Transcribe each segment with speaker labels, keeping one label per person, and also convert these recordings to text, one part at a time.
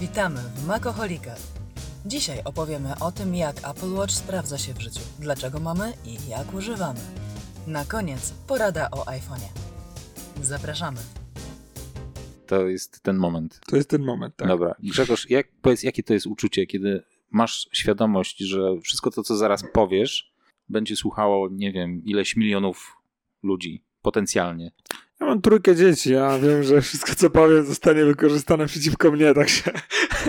Speaker 1: Witamy w Makoholikach. Dzisiaj opowiemy o tym, jak Apple Watch sprawdza się w życiu, dlaczego mamy i jak używamy. Na koniec porada o iPhone'ie. Zapraszamy.
Speaker 2: To jest ten moment.
Speaker 3: To jest ten moment, tak.
Speaker 2: Dobra. Grzegorz, jak, powiedz, jakie to jest uczucie, kiedy masz świadomość, że wszystko to, co zaraz powiesz, będzie słuchało, nie wiem, ileś milionów ludzi potencjalnie.
Speaker 3: Ja mam trójkę dzieci, ja wiem, że wszystko co powiem zostanie wykorzystane przeciwko mnie, także,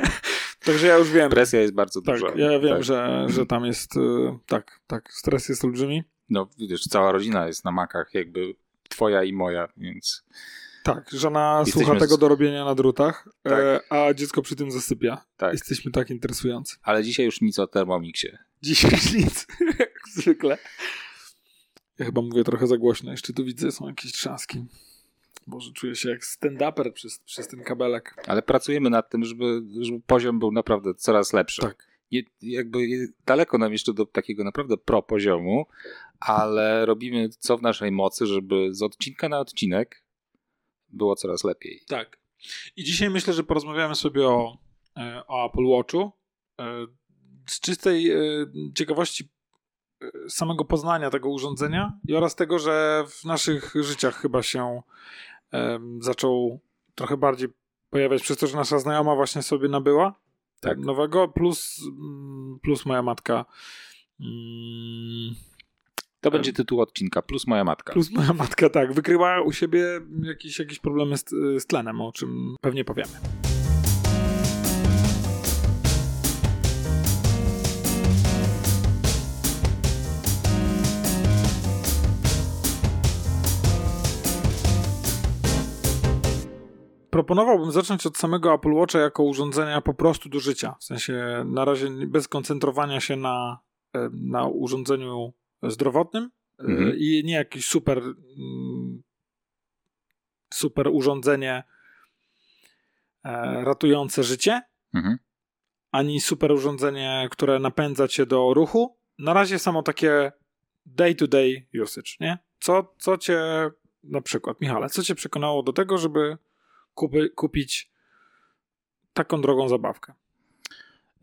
Speaker 3: także ja już wiem.
Speaker 2: Presja jest bardzo
Speaker 3: tak,
Speaker 2: duża.
Speaker 3: ja wiem,
Speaker 2: Tak.
Speaker 3: że, że tam jest, y, tak, tak, stres jest olbrzymi.
Speaker 2: No wiesz, cała rodzina jest na makach, jakby twoja i moja, więc
Speaker 3: Tak, żona
Speaker 2: Jesteśmy
Speaker 3: słucha tego do robienia na drutach,
Speaker 2: Tak.
Speaker 3: e, a dziecko przy tym zasypia.
Speaker 2: tak.
Speaker 3: Jesteśmy tak interesujący.
Speaker 2: Ale dzisiaj już nic o Thermomixie.
Speaker 3: Dzisiaj nic, jak zwykle. Ja chyba mówię trochę za głośno, jeszcze tu widzę, są jakieś trzaski. Boże, czuję się jak stand-uper przez, przez ten kabelek.
Speaker 2: Ale pracujemy nad tym, żeby, żeby poziom był naprawdę coraz lepszy.
Speaker 3: Tak.
Speaker 2: Nie, jakby daleko nam jeszcze do takiego naprawdę pro poziomu, ale robimy co w naszej mocy, żeby z odcinka na odcinek było coraz lepiej.
Speaker 3: Tak. I dzisiaj myślę, że porozmawiamy sobie o, e, o Apple Watchu. e, Z czystej e, ciekawości samego poznania tego urządzenia i oraz tego, że w naszych życiach chyba się em, zaczął trochę bardziej pojawiać przez to, że nasza znajoma właśnie sobie nabyła
Speaker 2: Tak.
Speaker 3: nowego, plus, mm, plus moja matka. mm,
Speaker 2: To będzie tytuł odcinka, plus moja matka.
Speaker 3: Plus moja matka, tak, wykryła u siebie jakieś, jakieś problemy z, z tlenem, o czym pewnie powiemy. Proponowałbym zacząć od samego Apple Watcha jako urządzenia po prostu do życia. W sensie na razie bez koncentrowania się na, e, na urządzeniu zdrowotnym e,
Speaker 2: Mhm.
Speaker 3: i nie jakieś super mm, super urządzenie e, ratujące życie,
Speaker 2: Mhm.
Speaker 3: ani super urządzenie, które napędza cię do ruchu. Na razie samo takie day-to-day usage, nie? Co, co cię, na przykład, Michale, co cię przekonało do tego, żeby kupy, kupić taką drogą zabawkę?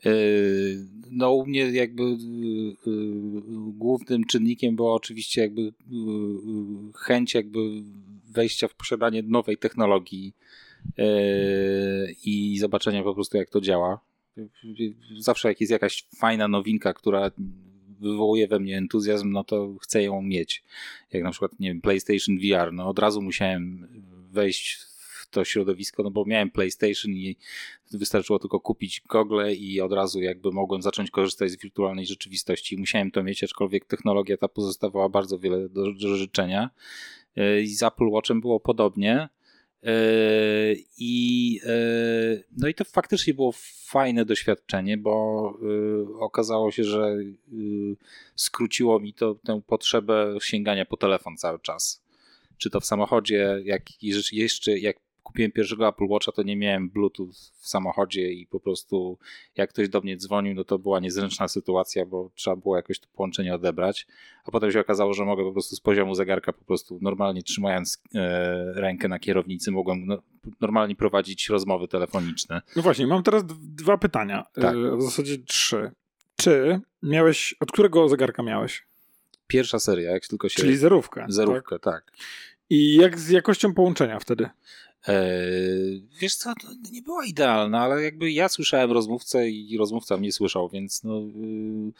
Speaker 2: Yy, No u mnie jakby yy, yy, głównym czynnikiem była oczywiście jakby chęć jakby wejścia w posiadanie nowej technologii i zobaczenia po prostu jak to działa. Zawsze jak jest jakaś fajna nowinka, która wywołuje we mnie entuzjazm, no to chcę ją mieć. Jak na przykład, nie wiem, PlayStation VR, no od razu musiałem wejść to środowisko, no bo miałem PlayStation i wystarczyło tylko kupić gogle i od razu jakby mogłem zacząć korzystać z wirtualnej rzeczywistości. Musiałem to mieć, aczkolwiek technologia ta pozostawała bardzo wiele do, do życzenia. Yy, I z Apple Watchem było podobnie. Yy, I, yy, no i to faktycznie było fajne doświadczenie, bo okazało się, że skróciło mi to tę potrzebę sięgania po telefon cały czas. Czy to w samochodzie, jak jeszcze jak kupiłem pierwszego Apple Watcha, to nie miałem Bluetooth w samochodzie i po prostu jak ktoś do mnie dzwonił, no to była niezręczna sytuacja, bo trzeba było jakoś to połączenie odebrać. A potem się okazało, że mogę po prostu z poziomu zegarka po prostu normalnie trzymając e, rękę na kierownicy, mogłem no, normalnie prowadzić rozmowy telefoniczne.
Speaker 3: No właśnie, mam teraz dwa pytania,
Speaker 2: Tak.
Speaker 3: e, w zasadzie trzy. Czy miałeś, od którego zegarka miałeś?
Speaker 2: Pierwsza seria, jak tylko się...
Speaker 3: Czyli zerówkę. Tak?
Speaker 2: Zerówkę, tak.
Speaker 3: I jak z jakością połączenia wtedy?
Speaker 2: Eee, wiesz co, nie była idealna, ale jakby ja słyszałem rozmówcę i rozmówca mnie słyszał, więc no, yy,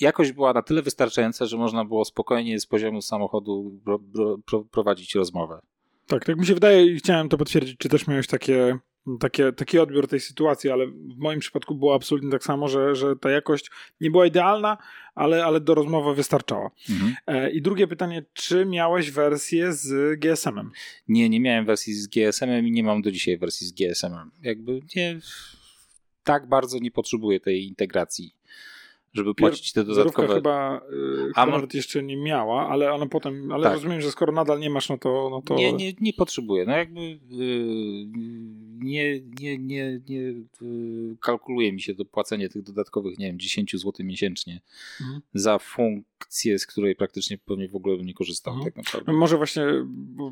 Speaker 2: jakość była na tyle wystarczająca, że można było spokojnie z poziomu samochodu pro, pro, pro, prowadzić rozmowę.
Speaker 3: Tak, tak mi się wydaje i chciałem to potwierdzić, czy też miałeś takie, takie, taki odbiór tej sytuacji, ale w moim przypadku było absolutnie tak samo, że, że ta jakość nie była idealna, ale, ale do rozmowy wystarczała.
Speaker 2: Mhm.
Speaker 3: E, I drugie pytanie, czy miałeś wersję z GSM-em?
Speaker 2: Nie, nie miałem wersji z GSM-em i nie mam do dzisiaj wersji z GSM-em. Jakby nie, tak bardzo nie potrzebuję tej integracji. żeby płacić te dodatkowe...
Speaker 3: chyba y,
Speaker 2: A,
Speaker 3: nawet jeszcze nie miała, ale ona potem, ale
Speaker 2: Tak.
Speaker 3: rozumiem, że skoro nadal nie masz, no to... No to...
Speaker 2: Nie, nie, nie potrzebuję. No jakby yy, nie, nie, nie, nie yy, kalkuluje mi się to płacenie tych dodatkowych, nie wiem, 10 zł miesięcznie
Speaker 3: Mhm.
Speaker 2: za funkcję, z której praktycznie pewnie w ogóle bym nie korzystał
Speaker 3: Mhm.
Speaker 2: tak naprawdę.
Speaker 3: Może właśnie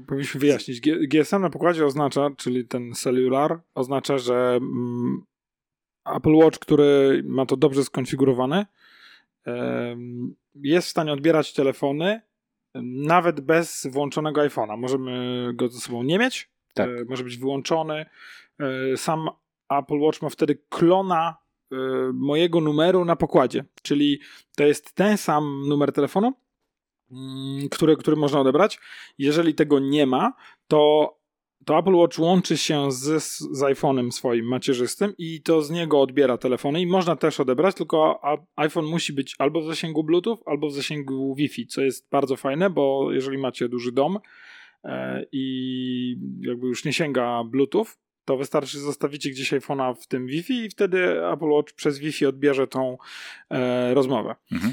Speaker 3: powinniśmy wyjaśnić. GSM na pokładzie oznacza, czyli ten cellular, oznacza, że mm, Apple Watch, który ma to dobrze skonfigurowane, jest w stanie odbierać telefony nawet bez włączonego iPhone'a. Możemy go ze sobą nie mieć,
Speaker 2: Tak.
Speaker 3: e, może być wyłączony. E, Sam Apple Watch ma wtedy klona e, mojego numeru na pokładzie, czyli to jest ten sam numer telefonu, mm, który, który można odebrać. Jeżeli tego nie ma, to, to Apple Watch łączy się z, z iPhone'em swoim macierzystym i to z niego odbiera telefony i można też odebrać, tylko iPhone musi być albo w zasięgu Bluetooth, albo w zasięgu Wi-Fi, co jest bardzo fajne, bo jeżeli macie duży dom i jakby już nie sięga Bluetooth, to wystarczy zostawicie gdzieś iPhone'a w tym Wi-Fi i wtedy Apple Watch przez Wi-Fi odbierze tą e, rozmowę.
Speaker 2: Mhm.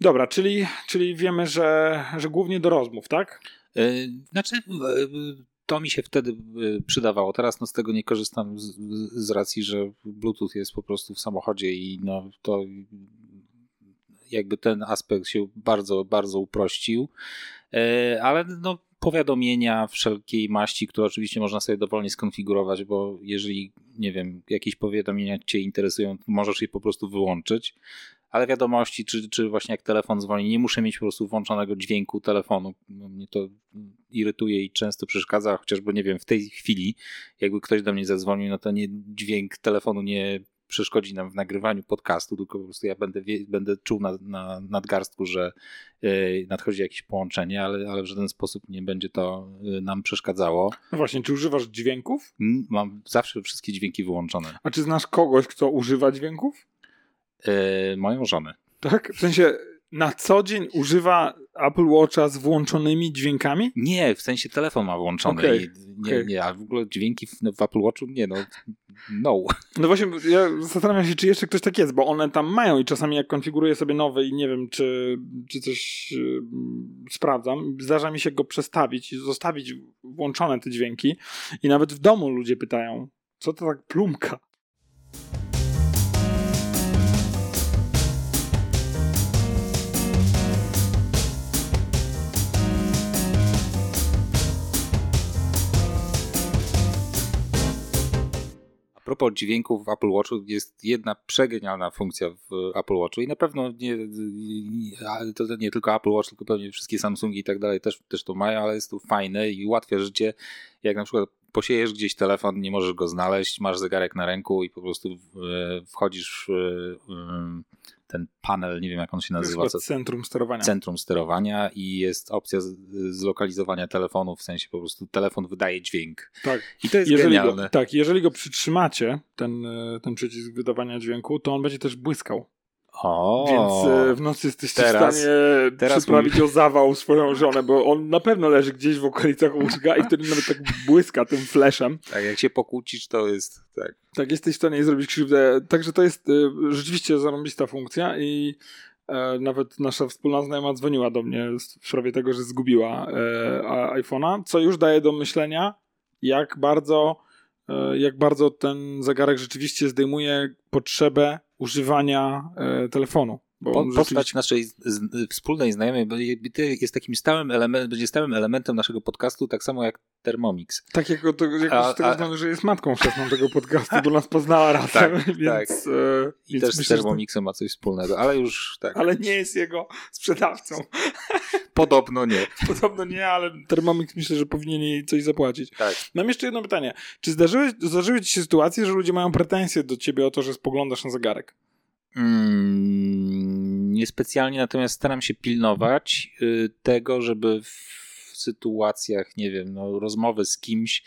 Speaker 3: Dobra, czyli, czyli wiemy, że, że głównie do rozmów, tak?
Speaker 2: Yy, Znaczy, yy, to mi się wtedy przydawało. Teraz no, z tego nie korzystam z, z racji, że Bluetooth jest po prostu w samochodzie i no, to jakby ten aspekt się bardzo, bardzo uprościł. Ale no, powiadomienia wszelkiej maści, które oczywiście można sobie dowolnie skonfigurować, bo jeżeli, nie wiem, jakieś powiadomienia Cię interesują, to możesz je po prostu wyłączyć. Ale wiadomości, czy, czy właśnie jak telefon dzwoni, nie muszę mieć po prostu włączonego dźwięku telefonu. No, Mnie to irytuje i często przeszkadza, chociażby, nie wiem, w tej chwili, jakby ktoś do mnie zadzwonił, no to nie, dźwięk telefonu nie przeszkodzi nam w nagrywaniu podcastu, tylko po prostu ja będę, będę czuł na, na nadgarstku, że yy, nadchodzi jakieś połączenie, ale, ale w żaden sposób nie będzie to yy, nam przeszkadzało.
Speaker 3: No właśnie, czy używasz dźwięków?
Speaker 2: Mam zawsze wszystkie dźwięki wyłączone.
Speaker 3: A czy znasz kogoś, kto używa dźwięków?
Speaker 2: Yy, moją żonę.
Speaker 3: Tak? W sensie na co dzień używa Apple Watcha z włączonymi dźwiękami?
Speaker 2: Nie, w sensie telefon ma włączony.
Speaker 3: Okej,
Speaker 2: i nie,
Speaker 3: okej.
Speaker 2: nie, a w ogóle dźwięki w, w Apple Watchu nie, no. No.
Speaker 3: No właśnie, ja zastanawiam się, czy jeszcze ktoś tak jest, bo one tam mają i czasami jak konfiguruję sobie nowy i nie wiem, czy, czy coś yy, sprawdzam, zdarza mi się go przestawić i zostawić włączone te dźwięki i nawet w domu ludzie pytają, co to tak plumka?
Speaker 2: Propos dźwięków w Apple Watchu, jest jedna przegenialna funkcja w Apple Watchu i na pewno nie, to nie tylko Apple Watch, tylko pewnie wszystkie Samsungi i tak dalej też, też to mają, ale jest to fajne i ułatwia życie. Jak na przykład posiejesz gdzieś telefon, nie możesz go znaleźć, masz zegarek na ręku i po prostu w- wchodzisz em, ten panel, nie wiem jak on się
Speaker 3: To jest
Speaker 2: nazywa, co,
Speaker 3: centrum sterowania.
Speaker 2: centrum sterowania i jest opcja zlokalizowania telefonu, w sensie po prostu telefon wydaje dźwięk.
Speaker 3: tak.
Speaker 2: I to jest
Speaker 3: Jeżeli
Speaker 2: genialne.
Speaker 3: go, tak, jeżeli go przytrzymacie, ten, e, ten przycisk wydawania dźwięku, to on będzie też błyskał.
Speaker 2: O,
Speaker 3: Więc e, w nocy jesteście
Speaker 2: Teraz-
Speaker 3: w stanie
Speaker 2: teraz
Speaker 3: przyprawić o zawał swoją żonę, bo on na pewno leży gdzieś w okolicach łóżka i wtedy nawet tak błyska tym fleszem.
Speaker 2: tak jak się pokłócisz, to jest tak.
Speaker 3: Tak, jesteś w stanie zrobić krzywdę. Także to jest e, rzeczywiście zarąbista funkcja i e, nawet nasza wspólna znajoma dzwoniła do mnie w sprawie tego, że zgubiła e, iPhone'a, co już daje do myślenia, jak bardzo, jak bardzo ten zegarek rzeczywiście zdejmuje potrzebę używania e, telefonu. Bo
Speaker 2: Po,
Speaker 3: on
Speaker 2: postać
Speaker 3: rzeczywiście-
Speaker 2: naszej z, z, wspólnej znajomej jest takim stałym elementem, będzie stałym elementem naszego podcastu, tak samo jak Thermomix.
Speaker 3: Tak jak, to, jak
Speaker 2: A-
Speaker 3: z tego
Speaker 2: a-
Speaker 3: względu, że jest matką chrzestną tego podcastu, bo nas poznała razem,
Speaker 2: Tak,
Speaker 3: więc,
Speaker 2: tak.
Speaker 3: e,
Speaker 2: I
Speaker 3: więc
Speaker 2: też z
Speaker 3: myślę, to-
Speaker 2: Thermomixem ma coś wspólnego, ale już tak.
Speaker 3: Ale nie jest jego sprzedawcą.
Speaker 2: Podobno nie.
Speaker 3: Podobno nie, ale Thermomix myślę, że powinien jej coś zapłacić.
Speaker 2: Tak.
Speaker 3: Mam jeszcze jedno pytanie. Czy zdarzyły, zdarzyły ci się sytuacje, że ludzie mają pretensje do ciebie o to, że spoglądasz na zegarek?
Speaker 2: Mm, niespecjalnie, natomiast staram się pilnować y, tego, żeby w sytuacjach, nie wiem, no, rozmowy z kimś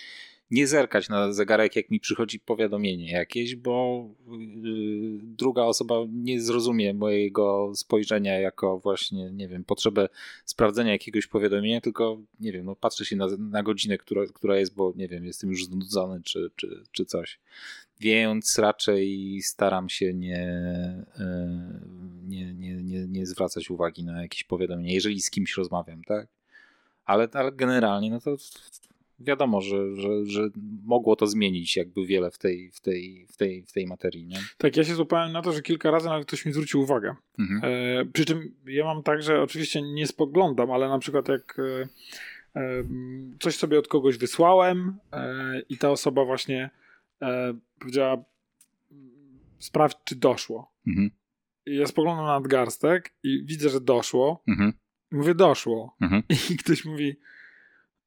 Speaker 2: nie zerkać na zegarek, jak mi przychodzi powiadomienie jakieś, bo yy, druga osoba nie zrozumie mojego spojrzenia jako właśnie, nie wiem, potrzebę sprawdzenia jakiegoś powiadomienia, tylko, nie wiem, no patrzę się na, na godzinę, która, która jest, bo, nie wiem, jestem już znudzony czy, czy, czy coś. Więc raczej staram się nie, nie, nie, nie, nie zwracać uwagi na jakieś powiadomienia, jeżeli z kimś rozmawiam, tak? Ale, ale generalnie, no to wiadomo, że, że, że mogło to zmienić jakby wiele w tej, w tej, w tej, w tej materii. Nie?
Speaker 3: Tak, ja się złapałem na to, że kilka razy nawet ktoś mi zwrócił uwagę. Mhm. E, przy czym ja mam tak, że oczywiście nie spoglądam, ale na przykład jak e, e, coś sobie od kogoś wysłałem e, i ta osoba właśnie e, powiedziała sprawdź, czy doszło. Mhm. I ja spoglądam na nadgarstek i widzę, że doszło. Mhm. I mówię, doszło. Mhm. I ktoś mówi,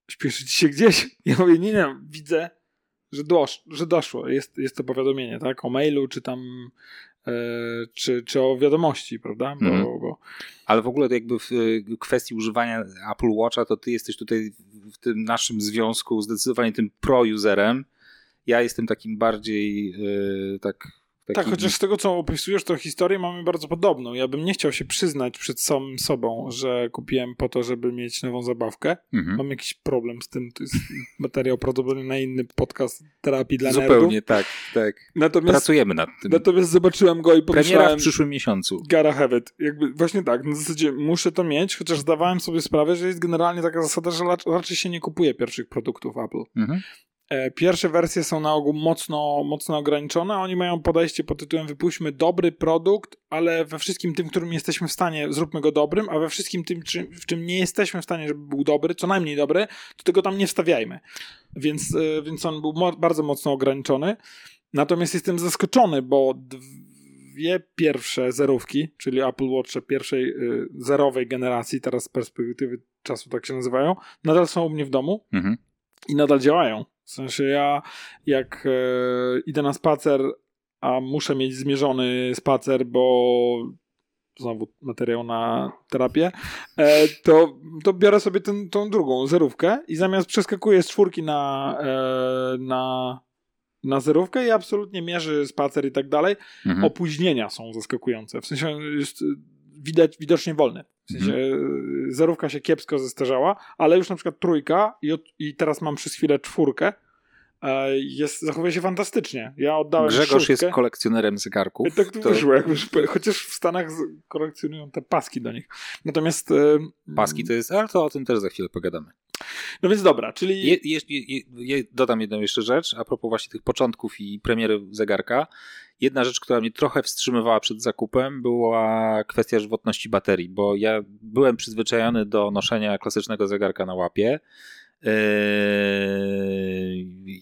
Speaker 3: śpieszy ci się gdzieś? Ja mówię, nie, nie, widzę, że, dosz, że doszło. Jest, jest to powiadomienie, tak? O mailu, czy tam e, czy, czy o wiadomości, prawda? Bo, mhm. bo...
Speaker 2: Ale w ogóle jakby w kwestii używania Apple Watcha, to ty jesteś tutaj w tym naszym związku zdecydowanie tym pro-userem. Ja jestem takim bardziej e, tak
Speaker 3: Taki... Tak, chociaż z tego, co opisujesz, to historię mamy bardzo podobną. Ja bym nie chciał się przyznać przed samym sobą, że kupiłem po to, żeby mieć nową zabawkę. Mhm. Mam jakiś problem z tym. To jest materiał prawdopodobnie na inny podcast terapii dla
Speaker 2: Zupełnie
Speaker 3: nerdów.
Speaker 2: tak, tak. Natomiast, Pracujemy nad tym.
Speaker 3: Natomiast zobaczyłem go i pomyślałem...
Speaker 2: Premiera w przyszłym miesiącu.
Speaker 3: Gara it. Jakby właśnie tak, na zasadzie muszę to mieć, chociaż zdawałem sobie sprawę, że jest generalnie taka zasada, że raczej się nie kupuje pierwszych produktów Apple. Mhm. E, pierwsze wersje są na ogół mocno, mocno ograniczone. Oni mają podejście pod tytułem wypuśćmy dobry produkt, ale we wszystkim tym, którym jesteśmy w stanie, zróbmy go dobrym, a we wszystkim tym, w czym nie jesteśmy w stanie, żeby był dobry, co najmniej dobry, to tego tam nie wstawiajmy. Więc, e, więc on był mo bardzo mocno ograniczony. Natomiast jestem zaskoczony, bo dwie pierwsze zerówki, czyli Apple Watch pierwszej y, zerowej generacji, teraz z perspektywy czasu tak się nazywają, nadal są u mnie w domu mhm. i nadal działają. W sensie ja jak e, idę na spacer, a muszę mieć zmierzony spacer, bo znowu materiał na terapię, e, to, to biorę sobie ten, tą drugą zerówkę i zamiast przeskakuję z czwórki na, e, na, na zerówkę i absolutnie mierzy spacer i tak dalej. Mhm. Opóźnienia są zaskakujące. W sensie jest widać, widocznie wolny. W sensie mhm. zerówka się kiepsko zestarzała, ale już na przykład trójka i, od, i teraz mam przez chwilę czwórkę, e, jest, zachowuje się fantastycznie. Ja oddałem
Speaker 2: Grzegorz szóstkę. jest kolekcjonerem zegarków.
Speaker 3: Tak to, wyszło, chociaż w Stanach kolekcjonują te paski do nich. Natomiast... E,
Speaker 2: paski to jest, ale to o tym też za chwilę pogadamy.
Speaker 3: No więc dobra, czyli... Je,
Speaker 2: je, je, dodam jedną jeszcze rzecz, a propos właśnie tych początków i premiery zegarka. Jedna rzecz, która mnie trochę wstrzymywała przed zakupem, była kwestia żywotności baterii, bo ja byłem przyzwyczajony do noszenia klasycznego zegarka na łapie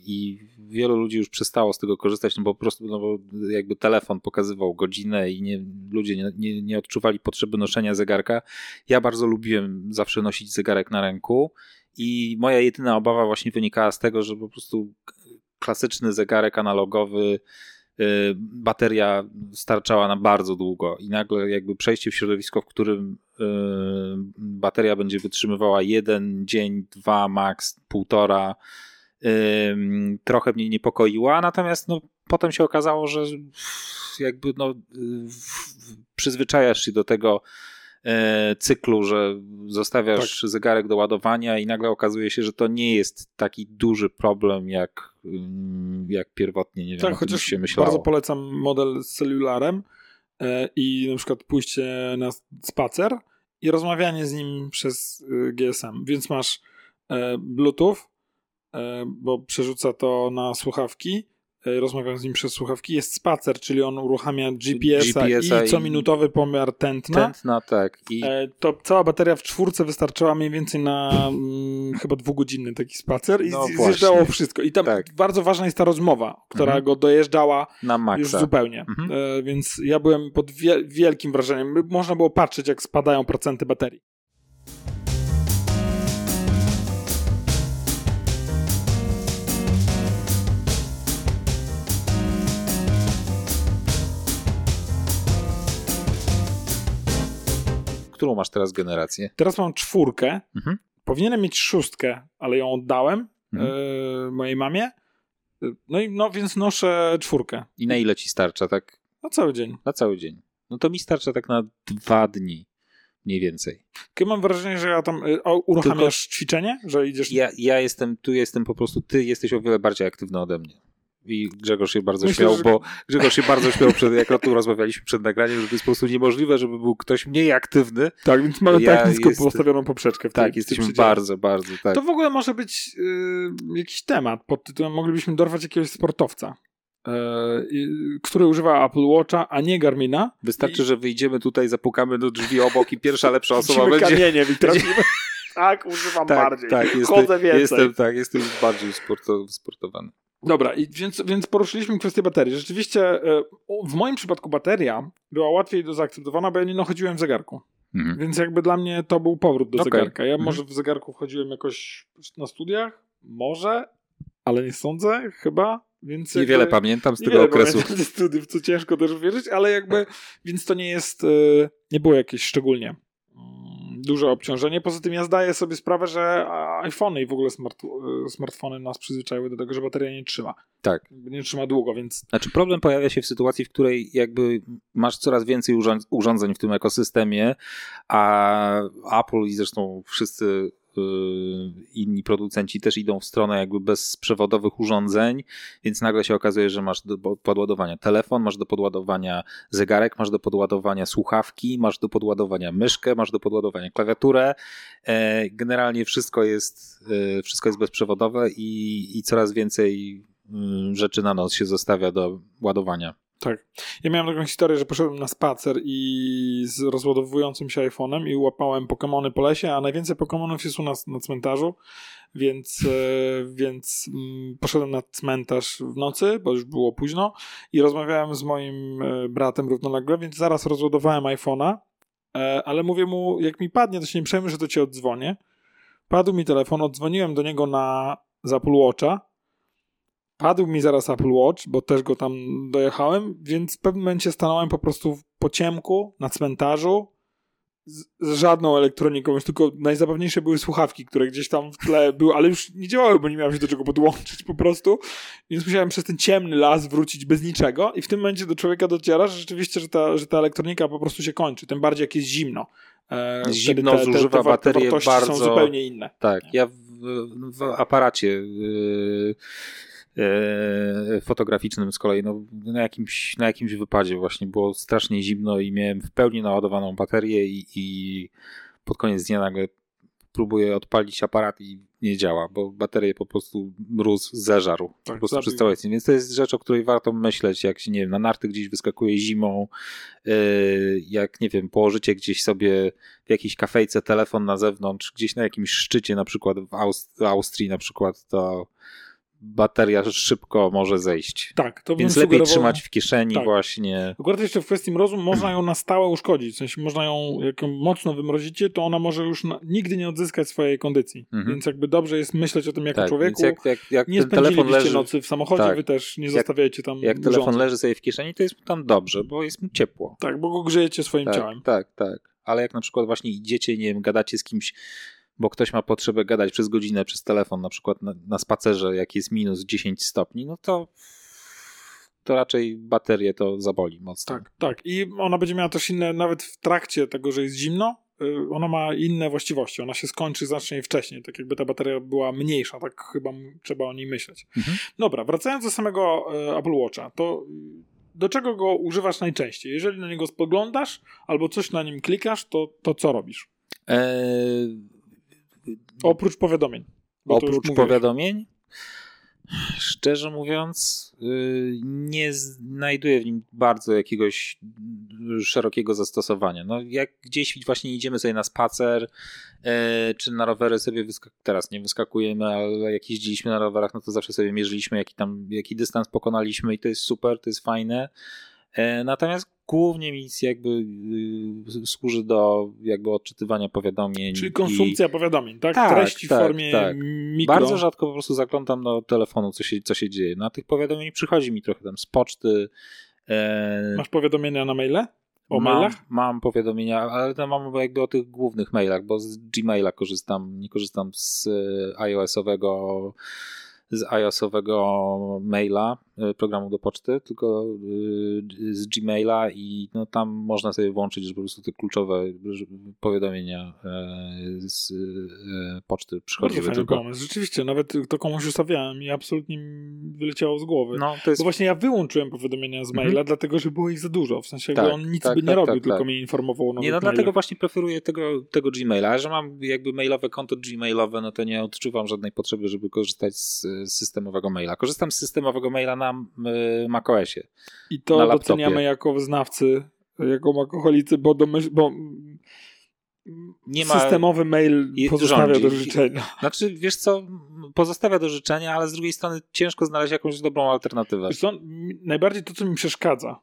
Speaker 2: i wielu ludzi już przestało z tego korzystać, no bo po prostu no bo jakby telefon pokazywał godzinę i nie, ludzie nie, nie, nie odczuwali potrzeby noszenia zegarka. Ja bardzo lubiłem zawsze nosić zegarek na ręku i moja jedyna obawa właśnie wynikała z tego, że po prostu klasyczny zegarek analogowy bateria starczała na bardzo długo i nagle jakby przejście w środowisko, w którym y, bateria będzie wytrzymywała jeden dzień, dwa, max, półtora, y, trochę mnie niepokoiła, natomiast no, potem się okazało, że jakby no, przyzwyczajasz się do tego cyklu, że zostawiasz tak. zegarek do ładowania i nagle okazuje się, że to nie jest taki duży problem, jak, mm, jak pierwotnie, nie wiem, tak, chociaż się myślało.
Speaker 3: bardzo polecam model z celularem e, i na przykład pójście na spacer i rozmawianie z nim przez y, GSM, więc masz e, Bluetooth, bo przerzuca to na słuchawki E, rozmawiam z nim przez słuchawki, jest spacer, czyli on uruchamia GPS-a, GPS i cominutowy pomiar tętna.
Speaker 2: Tętna, tak. I...
Speaker 3: E, to cała bateria w czwórce wystarczała mniej więcej na mm, chyba dwugodzinny taki spacer i no zjeżdżało wszystko. I tam tak. bardzo ważna jest ta rozmowa, która mhm. go dojeżdżała na już zupełnie. Mhm. E, więc ja byłem pod wielkim wrażeniem. Można było patrzeć, jak spadają procenty baterii.
Speaker 2: Którą masz teraz generację?
Speaker 3: Teraz mam czwórkę. Mhm. Powinienem mieć szóstkę, ale ją oddałem.
Speaker 2: Mhm.
Speaker 3: e, mojej mamie. No i no, więc noszę czwórkę.
Speaker 2: I na ile ci starcza, tak?
Speaker 3: Na cały dzień.
Speaker 2: Na cały dzień. No to mi starcza tak na dwa dni. Mniej więcej.
Speaker 3: Tylko mam wrażenie, że ja tam e, o, uruchamiasz ćwiczenie, że idziesz...
Speaker 2: Ja, ja jestem, tu jestem po prostu, ty jesteś o wiele bardziej aktywny ode mnie. I Grzegorz się bardzo
Speaker 3: Myślę,
Speaker 2: śmiał,
Speaker 3: że-
Speaker 2: bo Grzegorz się bardzo śmiał, przed, jak o tym rozmawialiśmy przed nagraniem, że to jest po prostu niemożliwe, żeby był ktoś mniej aktywny.
Speaker 3: Tak, więc mamy
Speaker 2: Ja
Speaker 3: tak nisko
Speaker 2: jestem-
Speaker 3: postawioną poprzeczkę. W tej,
Speaker 2: Tak,
Speaker 3: tych
Speaker 2: jesteśmy
Speaker 3: przedziałach.
Speaker 2: bardzo, bardzo, tak.
Speaker 3: To w ogóle może być y, jakiś temat pod tytułem moglibyśmy dorwać jakiegoś sportowca, y, który używa Apple Watcha, a nie Garmina.
Speaker 2: Wystarczy, że wyjdziemy tutaj, zapukamy do drzwi obok i pierwsza lepsza osoba będzie...
Speaker 3: kamieniem i trafimy. tak, używam
Speaker 2: Tak,
Speaker 3: bardziej.
Speaker 2: tak, jestem,
Speaker 3: Chodzę więcej.
Speaker 2: jestem, tak, jestem bardziej sporto, sportowany.
Speaker 3: Dobra, i więc, więc poruszyliśmy kwestię baterii. Rzeczywiście y, w moim przypadku bateria była łatwiej do zaakceptowania, bo ja nie chodziłem w zegarku.
Speaker 2: Mhm.
Speaker 3: Więc jakby dla mnie to był powrót do
Speaker 2: Okej.
Speaker 3: zegarka. Ja
Speaker 2: Mhm.
Speaker 3: może w zegarku wchodziłem jakoś na studiach, może, ale nie sądzę, chyba. Więc
Speaker 2: Niewiele
Speaker 3: jakby-
Speaker 2: pamiętam z tego okresu.
Speaker 3: pamiętam ze studiów, co ciężko też uwierzyć, ale jakby, więc to nie jest, y, nie było jakieś szczególnie duże obciążenie. Poza tym ja zdaję sobie sprawę, że iPhony i w ogóle smart, y, smartfony nas przyzwyczaiły do tego, że bateria nie trzyma.
Speaker 2: Tak.
Speaker 3: Nie trzyma długo, więc
Speaker 2: Znaczy problem pojawia się w sytuacji, w której jakby masz coraz więcej urząd- urządzeń w tym ekosystemie, a Apple i zresztą wszyscy inni producenci też idą w stronę jakby bezprzewodowych urządzeń, więc nagle się okazuje, że masz do po- podładowania telefon, masz do podładowania zegarek, masz do podładowania słuchawki, masz do podładowania myszkę, masz do podładowania klawiaturę. E, Generalnie wszystko jest, e, wszystko jest bezprzewodowe i, i coraz więcej mm, rzeczy na noc się zostawia do ładowania.
Speaker 3: Tak. Ja miałem taką historię, że poszedłem na spacer i z rozładowującym się iPhone'em i łapałem Pokemony po lesie, a najwięcej Pokemonów jest u nas na cmentarzu, więc, e, więc mm, poszedłem na cmentarz w nocy, bo już było późno i rozmawiałem z moim e, bratem równolegle, więc zaraz rozładowałem iPhone'a, e, ale mówię mu, jak mi padnie, to się nie przejmuj, że to ci oddzwonię. Padł mi telefon, oddzwoniłem do niego na Apple Watcha, Padł mi zaraz Apple Watch, bo też go tam dojechałem, więc w pewnym momencie stanąłem po prostu w- po ciemku na cmentarzu z, z żadną elektroniką, już tylko najzabawniejsze były słuchawki, które gdzieś tam w tle były, ale już nie działały, bo nie miałem się do czego podłączyć po prostu, więc musiałem przez ten ciemny las wrócić bez niczego i w tym momencie do człowieka dociera, że rzeczywiście, że ta, że ta elektronika po prostu się kończy, tym bardziej jak jest zimno. E,
Speaker 2: Zimno zużywa
Speaker 3: wa- te
Speaker 2: baterię
Speaker 3: wartości
Speaker 2: bardzo-
Speaker 3: są zupełnie inne.
Speaker 2: Tak, ja w, w aparacie yy, fotograficznym z kolei no, na, jakimś, na jakimś wypadzie właśnie było strasznie zimno i miałem w pełni naładowaną baterię i, i pod koniec dnia nagle próbuję odpalić aparat i nie działa, bo baterię po prostu mróz zeżarł.
Speaker 3: Tak,
Speaker 2: po prostu całe dzień. Więc to jest rzecz, o której warto myśleć, jak się, nie wiem, na narty gdzieś wyskakuje zimą, yy, jak, nie wiem, położycie gdzieś sobie w jakiejś kafejce telefon na zewnątrz, gdzieś na jakimś szczycie, na przykład w Aust- w Austrii na przykład, to bateria szybko może zejść.
Speaker 3: Tak, to
Speaker 2: Więc lepiej
Speaker 3: sugerował-
Speaker 2: trzymać w kieszeni
Speaker 3: Tak.
Speaker 2: właśnie.
Speaker 3: Akurat jeszcze w kwestii mrozu można ją na stałe uszkodzić. W sensie można ją, jak ją mocno wymrozicie, to ona może już na, nigdy nie odzyskać swojej kondycji.
Speaker 2: Mhm.
Speaker 3: Więc jakby dobrze jest myśleć o tym jako
Speaker 2: Tak,
Speaker 3: człowieku.
Speaker 2: jak, jak, jak
Speaker 3: nie spędziliście
Speaker 2: leży,
Speaker 3: nocy w samochodzie,
Speaker 2: tak.
Speaker 3: wy też nie
Speaker 2: Jak-
Speaker 3: zostawiajcie tam
Speaker 2: jak telefon
Speaker 3: urządzeń.
Speaker 2: leży sobie w kieszeni, to jest mu tam dobrze, bo jest mu ciepło.
Speaker 3: Tak, bo go grzejecie swoim
Speaker 2: Tak,
Speaker 3: ciałem.
Speaker 2: tak, tak. Ale jak na przykład właśnie idziecie, nie wiem, gadacie z kimś, bo ktoś ma potrzebę gadać przez godzinę przez telefon, na przykład na, na spacerze, jak jest minus 10 stopni, no to to raczej baterię to zaboli mocno.
Speaker 3: Tak, tak. I ona będzie miała też inne, nawet w trakcie tego, że jest zimno, y, ona ma inne właściwości. Ona się skończy znacznie wcześniej, tak jakby ta bateria była mniejsza, tak chyba trzeba o niej myśleć.
Speaker 2: Mhm.
Speaker 3: Dobra, wracając do samego e, Apple Watcha, to y, do czego go używasz najczęściej? Jeżeli na niego spoglądasz albo coś na nim klikasz, to, to co robisz?
Speaker 2: Eee,
Speaker 3: Oprócz powiadomień.
Speaker 2: oprócz powiadomień, szczerze mówiąc, yy, nie znajduję w nim bardzo jakiegoś szerokiego zastosowania. No, jak gdzieś właśnie idziemy sobie na spacer, yy, czy na rowery sobie wyskak- teraz nie wyskakujemy, ale jak jeździliśmy na rowerach, no to zawsze sobie mierzyliśmy, jaki tam, jaki dystans pokonaliśmy i to jest super, to jest fajne. E, Natomiast głównie mi jakby y, służy do jakby odczytywania powiadomień.
Speaker 3: Czyli
Speaker 2: i-
Speaker 3: konsumpcja powiadomień, tak?
Speaker 2: Tak,
Speaker 3: Treści
Speaker 2: tak,
Speaker 3: w formie
Speaker 2: tak.
Speaker 3: mikro.
Speaker 2: Bardzo rzadko po prostu zaglądam do telefonu, co się, co się dzieje. Na tych powiadomień przychodzi mi trochę tam z poczty. E,
Speaker 3: Masz powiadomienia na maile? O
Speaker 2: mam,
Speaker 3: mailach?
Speaker 2: mam powiadomienia, ale to mam jakby o tych głównych mailach, bo z Gmaila korzystam, nie korzystam z e, iOS-owego z iOS-owego maila, programu do poczty, tylko e, z Gmaila i no, tam można sobie włączyć, że po prostu te kluczowe powiadomienia e, z e, poczty
Speaker 3: Bardzo
Speaker 2: przychodziły
Speaker 3: fajny
Speaker 2: tylko.
Speaker 3: pomysł. Rzeczywiście, nawet to komuś ustawiałem i absolutnie wyleciało z głowy.
Speaker 2: No, to jest
Speaker 3: Bo właśnie ja wyłączyłem powiadomienia z maila,
Speaker 2: Mhm.
Speaker 3: dlatego że było ich za dużo. W sensie
Speaker 2: Tak,
Speaker 3: on nic
Speaker 2: tak,
Speaker 3: by nie
Speaker 2: tak,
Speaker 3: robił,
Speaker 2: tak,
Speaker 3: tylko
Speaker 2: tak.
Speaker 3: mnie informował o nowych
Speaker 2: Nie, no
Speaker 3: mailach.
Speaker 2: dlatego właśnie preferuję tego, tego Gmaila, że mam jakby mailowe konto Gmailowe, no to nie odczuwam żadnej potrzeby, żeby korzystać z, z systemowego maila. Korzystam z systemowego maila na y, macOSie.
Speaker 3: I
Speaker 2: na
Speaker 3: to doceniamy jako wyznawcy, jako alkoholicy, bo, domyśl, bo
Speaker 2: Nie ma-
Speaker 3: systemowy mail pozostawia
Speaker 2: rządzi.
Speaker 3: do życzenia.
Speaker 2: Znaczy, wiesz co, pozostawia do życzenia, ale z drugiej strony ciężko znaleźć jakąś dobrą alternatywę.
Speaker 3: Wiesz co, najbardziej to, co mi przeszkadza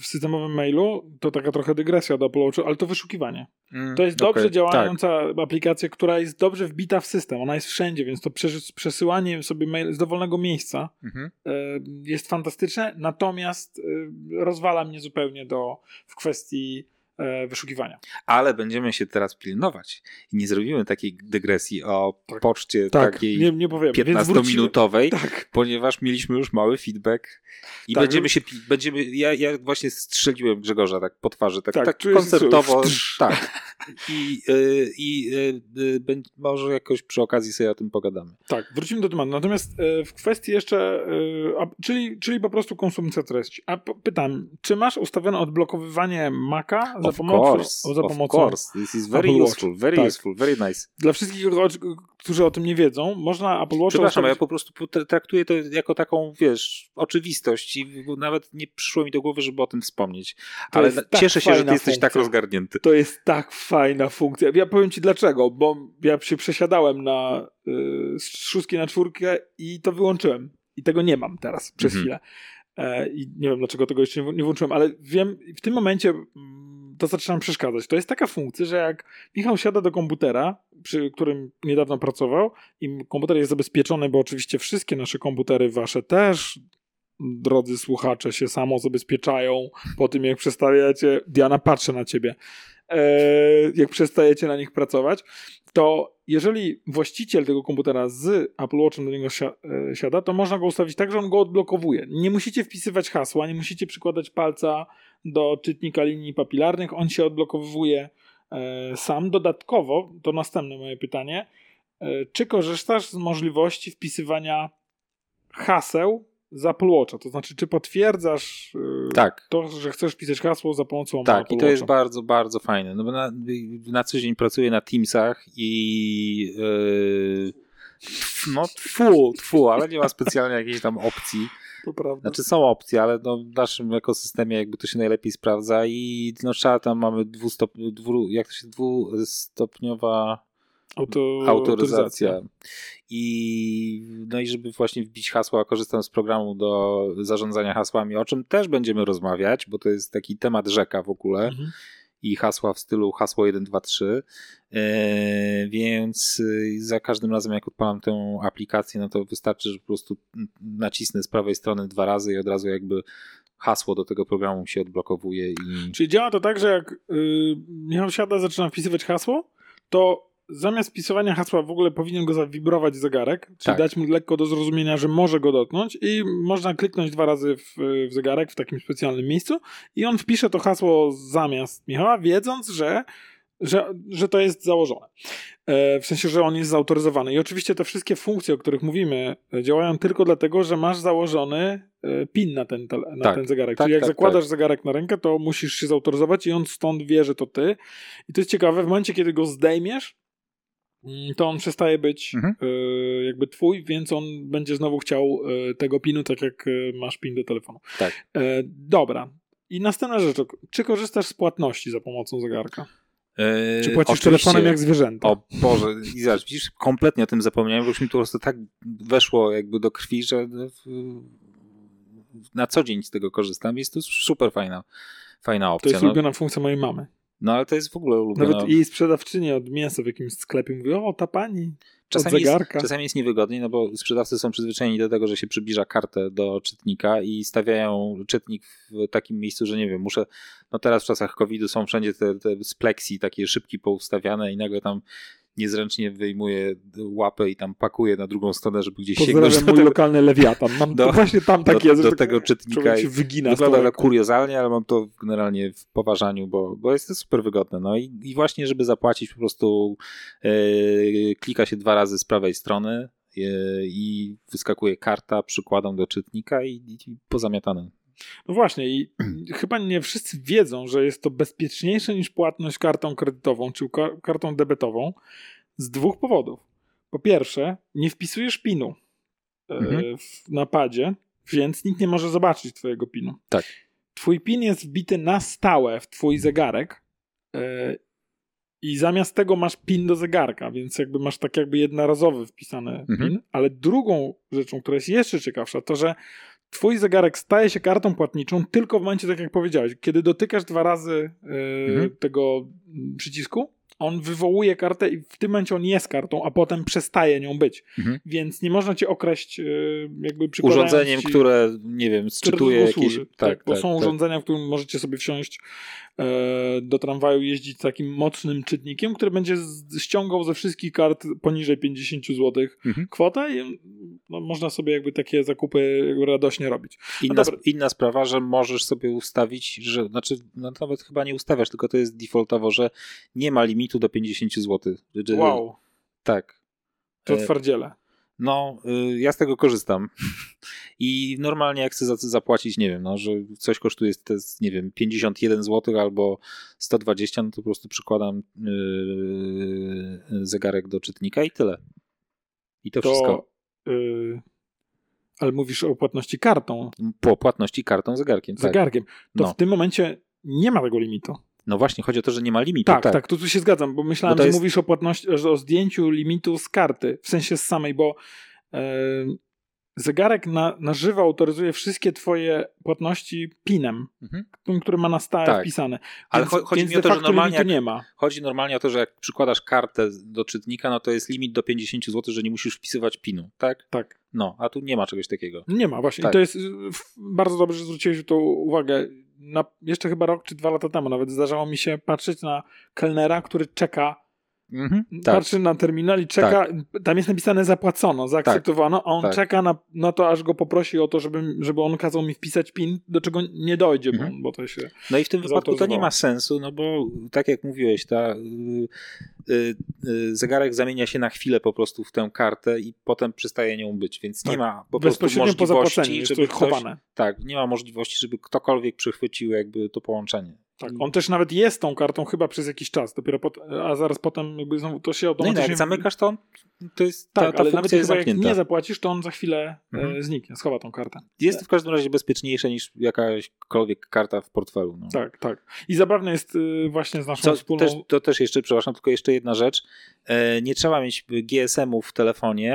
Speaker 3: w systemowym mailu, to taka trochę dygresja do Apple Watchu, ale to wyszukiwanie.
Speaker 2: Mm,
Speaker 3: To jest dobrze
Speaker 2: okej,
Speaker 3: działająca aplikacja, która jest dobrze wbita w system. Ona jest wszędzie, więc to przes- przesyłanie sobie mail z dowolnego miejsca
Speaker 2: Tak. Mhm.
Speaker 3: e, jest fantastyczne, natomiast e, rozwala mnie zupełnie do, w kwestii wyszukiwania.
Speaker 2: Ale będziemy się teraz pilnować i nie zrobimy takiej dygresji o
Speaker 3: Tak.
Speaker 2: poczcie
Speaker 3: Tak,
Speaker 2: takiej
Speaker 3: nie, nie powiem. Więc wrócimy-
Speaker 2: 15-minutowej,
Speaker 3: Tak,
Speaker 2: ponieważ mieliśmy już mały feedback i
Speaker 3: Tak.
Speaker 2: będziemy się, będziemy, ja, ja właśnie strzeliłem Grzegorza tak po twarzy, tak,
Speaker 3: Tak,
Speaker 2: tak,
Speaker 3: czujesz-
Speaker 2: tak. I, y, i y, y, może jakoś przy okazji sobie o tym pogadamy.
Speaker 3: tak, wrócimy do tematu. Natomiast e, w kwestii jeszcze, e, a, czyli, czyli po prostu konsumpcja treści. A pytam, czy masz ustawione odblokowywanie Maca za
Speaker 2: Of
Speaker 3: pomocą,
Speaker 2: course,
Speaker 3: za
Speaker 2: of
Speaker 3: pomocą
Speaker 2: course, this is very
Speaker 3: Apple Watch.
Speaker 2: useful, very
Speaker 3: Tak.
Speaker 2: useful, very nice.
Speaker 3: Dla wszystkich, którzy o tym nie wiedzą, można Apple Watcha
Speaker 2: Przepraszam, ja
Speaker 3: ustawić...
Speaker 2: po prostu traktuję to jako taką, wiesz, oczywistość i nawet nie przyszło mi do głowy, żeby o tym wspomnieć.
Speaker 3: To
Speaker 2: Ale
Speaker 3: tak
Speaker 2: cieszę się, że ty jesteś tak
Speaker 3: funkcja.
Speaker 2: rozgarnięty.
Speaker 3: To jest tak fajna funkcja. Ja powiem ci dlaczego, bo ja się przesiadałem na y, z szóstki na czwórkę i to wyłączyłem. I tego nie mam teraz przez
Speaker 2: Mhm.
Speaker 3: chwilę. E, I nie wiem, dlaczego tego jeszcze nie, nie włączyłem, ale wiem, w tym momencie mm, to zaczynam przeszkadzać. To jest taka funkcja, że jak Michał siada do komputera, przy którym niedawno pracował i komputer jest zabezpieczony, bo oczywiście wszystkie nasze komputery, wasze też, drodzy słuchacze, się samo zabezpieczają po tym, jak przestawiacie. Diana, patrzę na ciebie. E, jak przestajecie na nich pracować, to jeżeli właściciel tego komputera z Apple Watchem do niego e, siada, to można go ustawić tak, że on go odblokowuje. Nie musicie wpisywać hasła, nie musicie przykładać palca do czytnika linii papilarnych, on się odblokowuje e, sam. Dodatkowo, to następne moje pytanie, e, czy korzystasz z możliwości wpisywania haseł z Apple Watcha? To znaczy, czy potwierdzasz e,
Speaker 2: Tak.
Speaker 3: to, że chcesz pisać hasło za pomocą
Speaker 2: Tak,
Speaker 3: Apple
Speaker 2: i to jest bardzo, bardzo fajne. No bo na, na co dzień pracuję na Teamsach i yy, no tfu, tfu, ale nie ma specjalnie jakiejś tam opcji.
Speaker 3: To prawda.
Speaker 2: Znaczy są opcje, ale no w naszym ekosystemie jakby to się najlepiej sprawdza i no trzeba tam mamy dwustop, dwu, jak to się dwustopniowa
Speaker 3: Auto,
Speaker 2: autoryzacja. I no i żeby właśnie wbić hasła, korzystam z programu do zarządzania hasłami, o czym też będziemy rozmawiać, bo to jest taki temat rzeka w ogóle
Speaker 3: Mhm.
Speaker 2: I hasła w stylu hasło 1, 2, 3. Eee, więc y, za każdym razem, jak odpalam tę aplikację, no to wystarczy, że po prostu nacisnę z prawej strony dwa razy i od razu jakby hasło do tego programu się odblokowuje i
Speaker 3: Czyli działa to tak, że jak yy, Michał siada, zaczyna wpisywać hasło, to zamiast wpisywania hasła w ogóle powinien go zawibrować zegarek, czyli
Speaker 2: Tak.
Speaker 3: dać mu lekko do zrozumienia, że może go dotknąć i można kliknąć dwa razy w, w zegarek w takim specjalnym miejscu i on wpisze to hasło zamiast Michała, wiedząc, że że, że to jest założone. E, w sensie, że on jest zautoryzowany. I oczywiście te wszystkie funkcje, o których mówimy, e, działają tylko dlatego, że masz założony e, PIN na ten, na
Speaker 2: Tak,
Speaker 3: ten zegarek.
Speaker 2: tak,
Speaker 3: Czyli jak
Speaker 2: tak,
Speaker 3: zakładasz zegarek na rękę, to musisz się zautoryzować i on stąd wie, że to ty. I to jest ciekawe, w momencie, kiedy go zdejmiesz, to on przestaje być
Speaker 2: Mhm.
Speaker 3: e, jakby twój, więc on będzie znowu chciał e, tego pinu, tak jak e, masz pin do telefonu.
Speaker 2: Tak.
Speaker 3: Dobra. I następna rzecz, czy korzystasz z płatności za pomocą zegarka? Czy płacisz
Speaker 2: oczywiście.
Speaker 3: telefonem jak zwierzęta?
Speaker 2: O Boże, i zobacz, widzisz, kompletnie o tym zapomniałem, bo już mi to po prostu tak weszło jakby do krwi, że na co dzień z tego korzystam. Jest to super fajna, fajna
Speaker 3: To
Speaker 2: opcja.
Speaker 3: jest
Speaker 2: no.
Speaker 3: ulubiona funkcja mojej mamy.
Speaker 2: No ale to jest w ogóle ulubiona.
Speaker 3: Nawet jej sprzedawczyni od mięsa w jakimś sklepie mówi, o ta pani
Speaker 2: Czasami jest, czasami jest niewygodniej, no bo sprzedawcy są przyzwyczajeni do tego, że się przybliża kartę do czytnika i stawiają czytnik w takim miejscu, że nie wiem, muszę, no teraz w czasach COVID-u są wszędzie te, te z plexi takie szybki poustawiane i nagle tam niezręcznie wyjmuje łapę i tam pakuje na drugą stronę, żeby gdzieś sięgnąć
Speaker 3: Pozdrawiam
Speaker 2: do
Speaker 3: mój
Speaker 2: tego,
Speaker 3: lokalny lewiatan. Mam
Speaker 2: do-
Speaker 3: właśnie tam tak
Speaker 2: do,
Speaker 3: jest.
Speaker 2: do
Speaker 3: że
Speaker 2: tego
Speaker 3: tak
Speaker 2: czytnika.
Speaker 3: Się wygina
Speaker 2: Wygląda to
Speaker 3: stołek.
Speaker 2: kuriozalnie, ale mam to generalnie w poważaniu, bo, bo jest to super wygodne. No i, i właśnie, żeby zapłacić, po prostu e, klika się dwa razy z prawej strony e, i wyskakuje karta, przykładam do czytnika i, i pozamiatane.
Speaker 3: No właśnie i chyba nie wszyscy wiedzą, że jest to bezpieczniejsze niż płatność kartą kredytową czy ka- kartą debetową z dwóch powodów. Po pierwsze, nie wpisujesz PIN-u e,
Speaker 2: Mhm.
Speaker 3: w napadzie, więc nikt nie może zobaczyć twojego PIN-u.
Speaker 2: Tak.
Speaker 3: Twój PIN jest wbity na stałe w twój zegarek e, i zamiast tego masz PIN do zegarka, więc jakby masz tak jakby jednorazowy wpisany
Speaker 2: Mhm.
Speaker 3: PIN, ale drugą rzeczą, która jest jeszcze ciekawsza, to że twój zegarek staje się kartą płatniczą tylko w momencie, tak jak powiedziałeś, kiedy dotykasz dwa razy e,
Speaker 2: Mhm.
Speaker 3: tego mm, przycisku, on wywołuje kartę i w tym momencie on jest kartą, a potem przestaje nią być.
Speaker 2: Mhm.
Speaker 3: Więc nie można cię okraść e, jakby
Speaker 2: Urządzeniem,
Speaker 3: ci,
Speaker 2: które, nie wiem, sczytuje jakieś...
Speaker 3: służy.
Speaker 2: Tak,
Speaker 3: bo
Speaker 2: tak,
Speaker 3: są
Speaker 2: tak.
Speaker 3: urządzenia, w którym możecie sobie wsiąść e, do tramwaju, jeździć takim mocnym czytnikiem, który będzie ściągał ze wszystkich kart poniżej 50 zł
Speaker 2: Mhm.
Speaker 3: kwotę i no, można sobie jakby takie zakupy radośnie robić.
Speaker 2: Inna,
Speaker 3: dobra.
Speaker 2: inna sprawa, że możesz sobie ustawić, że, znaczy, no nawet chyba nie ustawiasz, tylko to jest defaultowo, że nie ma limitu do 50 zł.
Speaker 3: Wow,
Speaker 2: Tak.
Speaker 3: to
Speaker 2: E,
Speaker 3: twardziele.
Speaker 2: No, y, ja z tego korzystam. I normalnie jak chcę za- zapłacić, nie wiem, no, że coś kosztuje, to jest, nie wiem, 51 zł albo 120, no to po prostu przykładam yy, zegarek do czytnika i tyle. I to,
Speaker 3: To,
Speaker 2: wszystko.
Speaker 3: y, ale mówisz o płatności kartą,
Speaker 2: Po płatności kartą, zegarkiem. Tak.
Speaker 3: zegarkiem. To
Speaker 2: No.
Speaker 3: w tym momencie nie ma tego limitu.
Speaker 2: No właśnie, chodzi o to, że nie ma limitu.
Speaker 3: Tak, tak, tu, tu się zgadzam, bo myślałem,
Speaker 2: Bo to
Speaker 3: że
Speaker 2: jest-
Speaker 3: mówisz o płatności, że o zdjęciu limitu z karty, w sensie z samej, bo e, zegarek na, na żywo autoryzuje wszystkie twoje płatności PIN-em,
Speaker 2: Mhm.
Speaker 3: który ma na stałe
Speaker 2: Tak.
Speaker 3: wpisane.
Speaker 2: Ale
Speaker 3: Więc,
Speaker 2: cho- chodzi
Speaker 3: więc
Speaker 2: mi o to, że normalnie jak-
Speaker 3: nie ma.
Speaker 2: Chodzi normalnie o to, że jak przykładasz kartę do czytnika, no to jest limit do 50 zł, że nie musisz wpisywać PIN-u, tak?
Speaker 3: Tak.
Speaker 2: No, a tu nie ma czegoś takiego.
Speaker 3: Nie ma, właśnie.
Speaker 2: Tak.
Speaker 3: I to jest bardzo dobrze, że zwróciłeś tu uwagę. Na, jeszcze chyba rok czy dwa lata temu nawet zdarzało mi się patrzeć na kelnera, który czeka
Speaker 2: Mhm. Tak.
Speaker 3: patrzy na terminal i czeka, tam jest napisane zapłacono, zaakceptowano, a on
Speaker 2: Tak.
Speaker 3: czeka na, na to, aż go poprosi o to, żeby, żeby on kazał mi wpisać PIN, do czego nie dojdzie,
Speaker 2: Mhm.
Speaker 3: bo, bo to się...
Speaker 2: No i w tym wypadku to nie ma sensu, no bo tak jak mówiłeś, ta, y, y, y, zegarek zamienia się na chwilę po prostu w tę kartę i potem przestaje nią być, więc nie
Speaker 3: Tak.
Speaker 2: ma po prostu
Speaker 3: Bezpośrednio po zapłaceniu
Speaker 2: możliwości,
Speaker 3: jest
Speaker 2: żeby
Speaker 3: to
Speaker 2: ktoś,
Speaker 3: chowane.
Speaker 2: tak, nie ma możliwości, żeby ktokolwiek przechwycił jakby to połączenie.
Speaker 3: Tak. On też nawet jest tą kartą chyba przez jakiś czas, dopiero pot, a zaraz potem jakby znowu to się
Speaker 2: No i no,
Speaker 3: automatycznie...
Speaker 2: jak zamykasz to, to jest, ta,
Speaker 3: Tak,
Speaker 2: ta
Speaker 3: ale nawet
Speaker 2: jest
Speaker 3: jak nie zapłacisz, to on za chwilę
Speaker 2: Mhm.
Speaker 3: e, zniknie, schowa tą kartę.
Speaker 2: Jest w każdym razie bezpieczniejsze niż jakakolwiek karta w portfelu. No.
Speaker 3: Tak, tak. I zabawne jest y, właśnie z naszą
Speaker 2: Co,
Speaker 3: wspólną...
Speaker 2: też, to też jeszcze, przepraszam, tylko jeszcze jedna rzecz. E, nie trzeba mieć GSM-u w telefonie,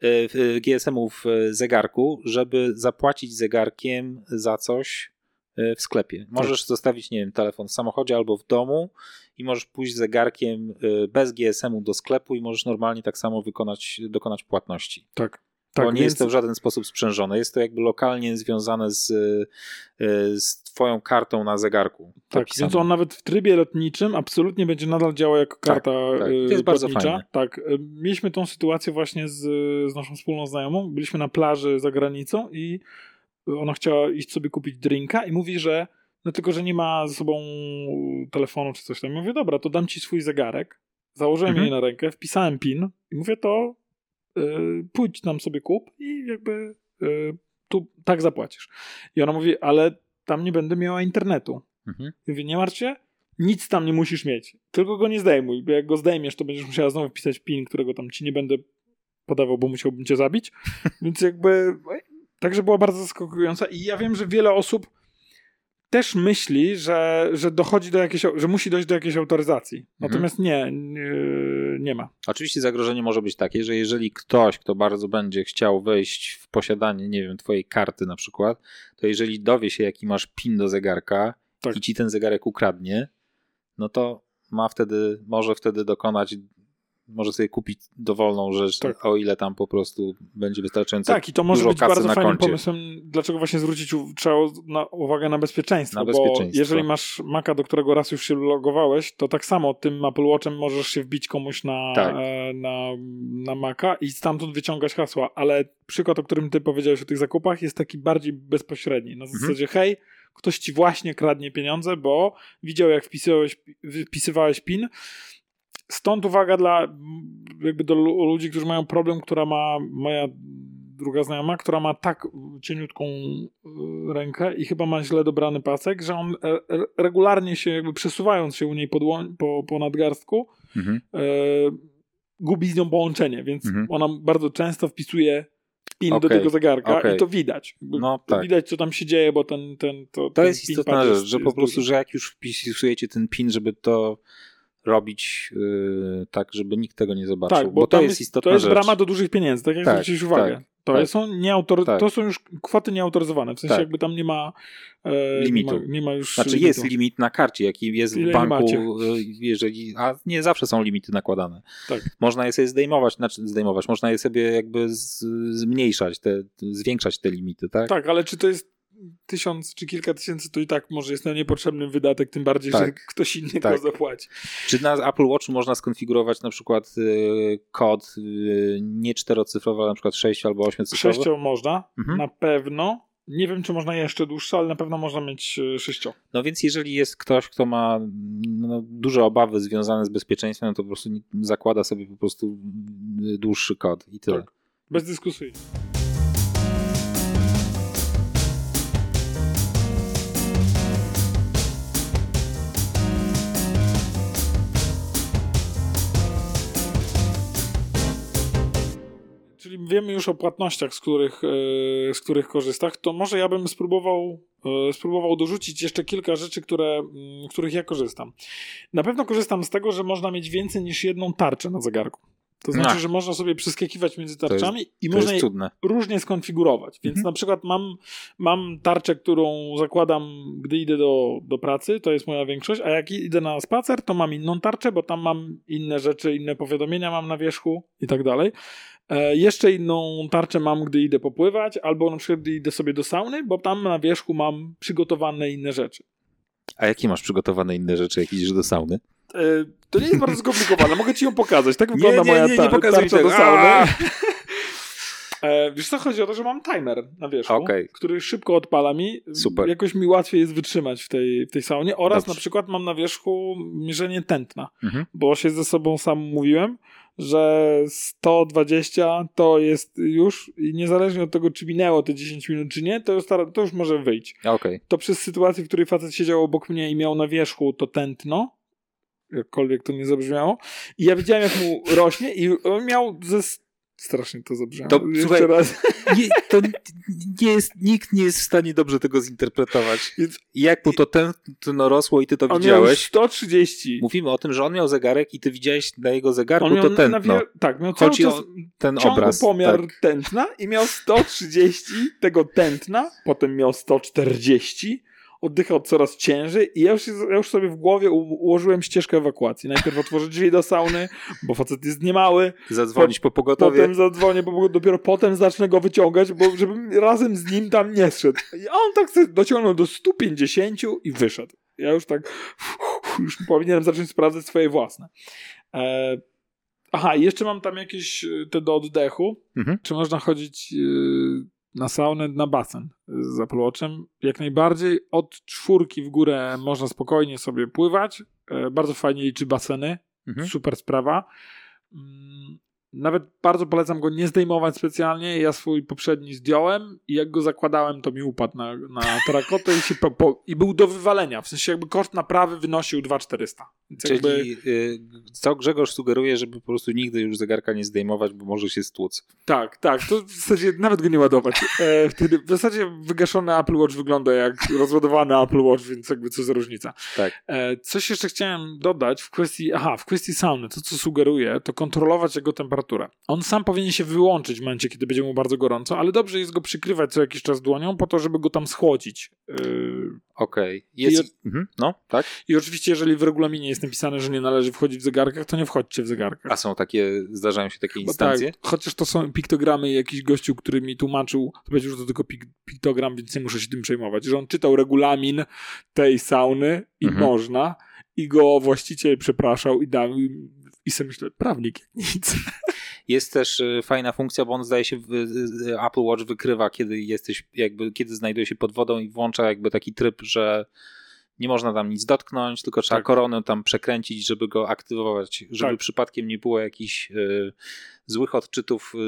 Speaker 2: e, w- GSM-u w e, zegarku, żeby zapłacić zegarkiem za coś e, w sklepie. Możesz zostawić, nie wiem, telefon w samochodzie albo w domu i możesz pójść zegarkiem e, bez GSM-u do sklepu i możesz normalnie tak samo wykonać, dokonać płatności.
Speaker 3: Tak.
Speaker 2: Tak,
Speaker 3: Tak,
Speaker 2: nie
Speaker 3: więc-
Speaker 2: jest to w żaden sposób sprzężone. Jest to jakby lokalnie związane z, e, z twoją kartą na zegarku.
Speaker 3: Tak,
Speaker 2: zapisane.
Speaker 3: więc on nawet w trybie lotniczym absolutnie będzie nadal działał jako karta
Speaker 2: tak. To
Speaker 3: y,
Speaker 2: jest bardzo fajne.
Speaker 3: Tak, mieliśmy tą sytuację właśnie z, z naszą wspólną znajomą. Byliśmy na plaży za granicą i ona chciała iść sobie kupić drinka i mówi, że no tylko, że nie ma ze sobą telefonu czy coś tam. Ja mówię, dobra, to dam ci swój zegarek. Założyłem
Speaker 2: Mhm.
Speaker 3: jej na rękę, wpisałem PIN i mówię, to y, pójdź tam sobie kup i jakby y, tu tak zapłacisz. I ona mówi, ale tam nie będę miała internetu.
Speaker 2: Mhm.
Speaker 3: Ja Mówię, nie martw się, nic tam nie musisz mieć, tylko go nie zdejmuj, bo jak go zdejmiesz, to będziesz musiała znowu wpisać PIN, którego tam ci nie będę podawał, bo musiałbym cię zabić. Więc jakby, także była bardzo zaskakująca i ja wiem, że wiele osób też myśli, że, że dochodzi do jakiejś, że musi dojść do jakiejś autoryzacji. Natomiast nie, nie, nie ma.
Speaker 2: Oczywiście zagrożenie może być takie, że jeżeli ktoś, kto bardzo będzie chciał wejść w posiadanie, nie wiem, twojej karty na przykład, to jeżeli dowie się, jaki masz PIN do zegarka
Speaker 3: Tak.
Speaker 2: i ci ten zegarek ukradnie, no to ma wtedy, może wtedy dokonać, może sobie kupić dowolną rzecz,
Speaker 3: Tak.
Speaker 2: o ile tam po prostu będzie wystarczająco
Speaker 3: Tak, i to może być bardzo fajnym
Speaker 2: koncie.
Speaker 3: pomysłem, dlaczego właśnie zwrócić trzeba na, uwagę na bezpieczeństwo.
Speaker 2: Na
Speaker 3: Bo
Speaker 2: bezpieczeństwo.
Speaker 3: jeżeli masz Maca, do którego raz już się logowałeś, to tak samo tym Apple Watchem możesz się wbić komuś na,
Speaker 2: Tak.
Speaker 3: e, na, na Maca i stamtąd wyciągać hasła. Ale przykład, o którym ty powiedziałeś o tych zakupach, jest taki bardziej bezpośredni. Na
Speaker 2: Mhm.
Speaker 3: zasadzie, hej, ktoś ci właśnie kradnie pieniądze, bo widział, jak wpisywałeś, wpisywałeś PIN. Stąd uwaga dla jakby do lu- ludzi, którzy mają problem, która ma moja druga znajoma, która ma tak cieniutką y, rękę i chyba ma źle dobrany pasek, że on regularnie się jakby przesuwając się u niej po, dłoń, po, po nadgarstku
Speaker 2: Mhm.
Speaker 3: e, gubi z nią połączenie, więc
Speaker 2: Mhm.
Speaker 3: ona bardzo często wpisuje PIN do
Speaker 2: Okej,
Speaker 3: tego zegarka
Speaker 2: okej.
Speaker 3: i to widać.
Speaker 2: No
Speaker 3: to
Speaker 2: tak.
Speaker 3: Widać, co tam się dzieje, bo ten, ten to,
Speaker 2: To
Speaker 3: ten
Speaker 2: jest
Speaker 3: PIN
Speaker 2: istotna rzecz,
Speaker 3: jest-
Speaker 2: że po prostu,
Speaker 3: duży.
Speaker 2: że jak już wpisujecie ten PIN, żeby to robić yy, tak, żeby nikt tego nie zobaczył,
Speaker 3: Tak, bo,
Speaker 2: bo, to jest istotna
Speaker 3: To jest
Speaker 2: rzecz.
Speaker 3: brama do dużych pieniędzy, tak jak
Speaker 2: Tak,
Speaker 3: zwróciłeś uwagę.
Speaker 2: tak,
Speaker 3: to,
Speaker 2: tak.
Speaker 3: są nieautor...
Speaker 2: Tak.
Speaker 3: to są już kwoty nieautoryzowane, w sensie
Speaker 2: Tak.
Speaker 3: jakby tam nie ma e,
Speaker 2: Limitu.
Speaker 3: Nie ma, nie ma już
Speaker 2: Znaczy
Speaker 3: limitu.
Speaker 2: jest limit na karcie, jaki jest
Speaker 3: Ile
Speaker 2: w banku, yy, jeżeli, a nie zawsze są limity nakładane.
Speaker 3: Tak.
Speaker 2: Można je sobie zdejmować, znaczy zdejmować, można je sobie jakby z, zmniejszać, te, zwiększać te limity, tak?
Speaker 3: Tak, ale czy to jest tysiąc czy kilka tysięcy, to i tak może jest na niepotrzebny wydatek, tym bardziej, że
Speaker 2: Tak.
Speaker 3: ktoś inny
Speaker 2: Tak.
Speaker 3: go zapłaci.
Speaker 2: Czy na Apple Watchu można skonfigurować na przykład yy, kod yy, nie czterocyfrowy, ale na przykład 6 albo 8 cyfrowy?
Speaker 3: Sześcio można,
Speaker 2: Mhm.
Speaker 3: na pewno. Nie wiem, czy można jeszcze dłuższe, ale na pewno można mieć e, sześcio.
Speaker 2: No więc jeżeli jest ktoś, kto ma no, duże obawy związane z bezpieczeństwem, no to po prostu zakłada sobie po prostu y, dłuższy kod i tyle.
Speaker 3: Tak. Bez wiemy już o płatnościach, z których, e, z których korzystasz, to może ja bym spróbował, e, spróbował dorzucić jeszcze kilka rzeczy, które, mm, których ja korzystam. Na pewno korzystam z tego, że można mieć więcej niż jedną tarczę na zegarku. To znaczy,
Speaker 2: Ach.
Speaker 3: że można sobie przeskakiwać między
Speaker 2: jest-
Speaker 3: tarczami i
Speaker 2: To
Speaker 3: można
Speaker 2: jest
Speaker 3: je
Speaker 2: cudne.
Speaker 3: różnie skonfigurować. Więc
Speaker 2: Mhm.
Speaker 3: na przykład mam, mam tarczę, którą zakładam, gdy idę do, do pracy, to jest moja większość, a jak idę na spacer, to mam inną tarczę, bo tam mam inne rzeczy, inne powiadomienia mam na wierzchu i tak dalej. E, jeszcze inną tarczę mam, gdy idę popływać, albo na przykład gdy idę sobie do sauny, bo tam na wierzchu mam przygotowane inne rzeczy.
Speaker 2: A jakie masz przygotowane inne rzeczy, jak idziesz do sauny?
Speaker 3: E, to nie jest bardzo skomplikowane, mogę ci ją pokazać. Tak wygląda
Speaker 2: nie,
Speaker 3: moja
Speaker 2: nie, nie
Speaker 3: tarcza do sauny. E, wiesz co, chodzi o to, że mam timer na wierzchu,
Speaker 2: Okej.
Speaker 3: który szybko odpala mi.
Speaker 2: Super.
Speaker 3: Jakoś mi łatwiej jest wytrzymać w tej, w tej saunie. Oraz
Speaker 2: Dobrze.
Speaker 3: na przykład mam na wierzchu mierzenie tętna,
Speaker 2: Mhm.
Speaker 3: bo się ze sobą sam mówiłem, że 120 to jest już i niezależnie od tego, czy minęło te 10 minut, czy nie, to już, to już może wyjść.
Speaker 2: Okej.
Speaker 3: To przez sytuację, w której facet siedział obok mnie i miał na wierzchu to tętno, jakkolwiek to nie zabrzmiało, i ja widziałem, jak mu rośnie i on miał ze... Strasznie to zabrzmiało.
Speaker 2: To,
Speaker 3: Jeszcze
Speaker 2: słuchaj,
Speaker 3: raz.
Speaker 2: Nie, to nie jest, nikt nie jest w stanie dobrze tego zinterpretować.
Speaker 3: Więc
Speaker 2: Jak mu to tętno rosło i ty to
Speaker 3: on miał
Speaker 2: widziałeś?
Speaker 3: 130.
Speaker 2: Mówimy o tym, że on miał zegarek i ty widziałeś na jego zegarku
Speaker 3: On miał
Speaker 2: to
Speaker 3: na
Speaker 2: tętno.
Speaker 3: wie- Tak, miał cały
Speaker 2: Chodzi o ten obraz.
Speaker 3: pomiar
Speaker 2: Tak.
Speaker 3: tętna i miał 130 tego tętna, potem miał 140, oddychał coraz ciężej i ja już, ja już sobie w głowie u- ułożyłem ścieżkę ewakuacji. Najpierw otworzyć drzwi do sauny, bo facet jest niemały,
Speaker 2: Zadzwonić po pogotowie.
Speaker 3: potem zadzwonię, bo dopiero potem zacznę go wyciągać, bo żebym razem z nim tam nie szedł. I on tak sobie dociągnął do 150 i wyszedł. Ja już tak już powinienem zacząć sprawdzać swoje własne. E, aha, jeszcze mam tam jakieś e, te do oddechu.
Speaker 2: Mhm.
Speaker 3: Czy można chodzić e, na saunę, na basen z Apple Watchem? Jak najbardziej. Od czwórki w górę można spokojnie sobie pływać. E, bardzo fajnie liczy baseny.
Speaker 2: Mhm.
Speaker 3: Super sprawa. Nawet bardzo polecam go nie zdejmować specjalnie. Ja swój poprzedni zdjąłem i jak go zakładałem, to mi upadł na, na terakotę i, się po, po, i był do wywalenia. W sensie jakby koszt naprawy wynosił 2400. Więc jakby,
Speaker 2: Czyli y, co Grzegorz sugeruje, żeby po prostu nigdy już zegarka nie zdejmować, bo może się stłuc.
Speaker 3: tak, tak. To w zasadzie nawet go nie ładować. E, wtedy w zasadzie wygaszony Apple Watch wygląda jak rozładowany Apple Watch, więc jakby co za różnica.
Speaker 2: Tak.
Speaker 3: E, coś jeszcze chciałem dodać w kwestii, aha, w kwestii sauny. To, co sugeruję, to kontrolować jego temperaturę. On sam powinien się wyłączyć w momencie, kiedy będzie mu bardzo gorąco, ale dobrze jest go przykrywać co jakiś czas dłonią po to, żeby go tam schłodzić. Yy,
Speaker 2: Okej. Jest... Mhm. No, tak?
Speaker 3: I oczywiście, jeżeli w regulaminie jest napisane, że nie należy wchodzić w zegarkach, to nie wchodźcie w zegarkach.
Speaker 2: A są takie, zdarzają się takie
Speaker 3: Bo
Speaker 2: instancje?
Speaker 3: Tak, chociaż to są piktogramy i jakiś gościu, który mi tłumaczył, to powiedział, że to tylko pik piktogram, więc nie muszę się tym przejmować, że on czytał regulamin tej sauny i
Speaker 2: Mhm.
Speaker 3: można i go właściciel przepraszał i dał i sobie myślę, prawnik nic.
Speaker 2: Jest też y, fajna funkcja, bo on zdaje się, Apple Watch wykrywa, kiedy jesteś, jakby, kiedy znajduje się pod wodą i włącza jakby taki tryb, że nie można tam nic dotknąć, tylko trzeba
Speaker 3: Tak.
Speaker 2: koronę tam przekręcić, żeby go aktywować, żeby
Speaker 3: Tak.
Speaker 2: przypadkiem nie było jakichś y, złych odczytów, y,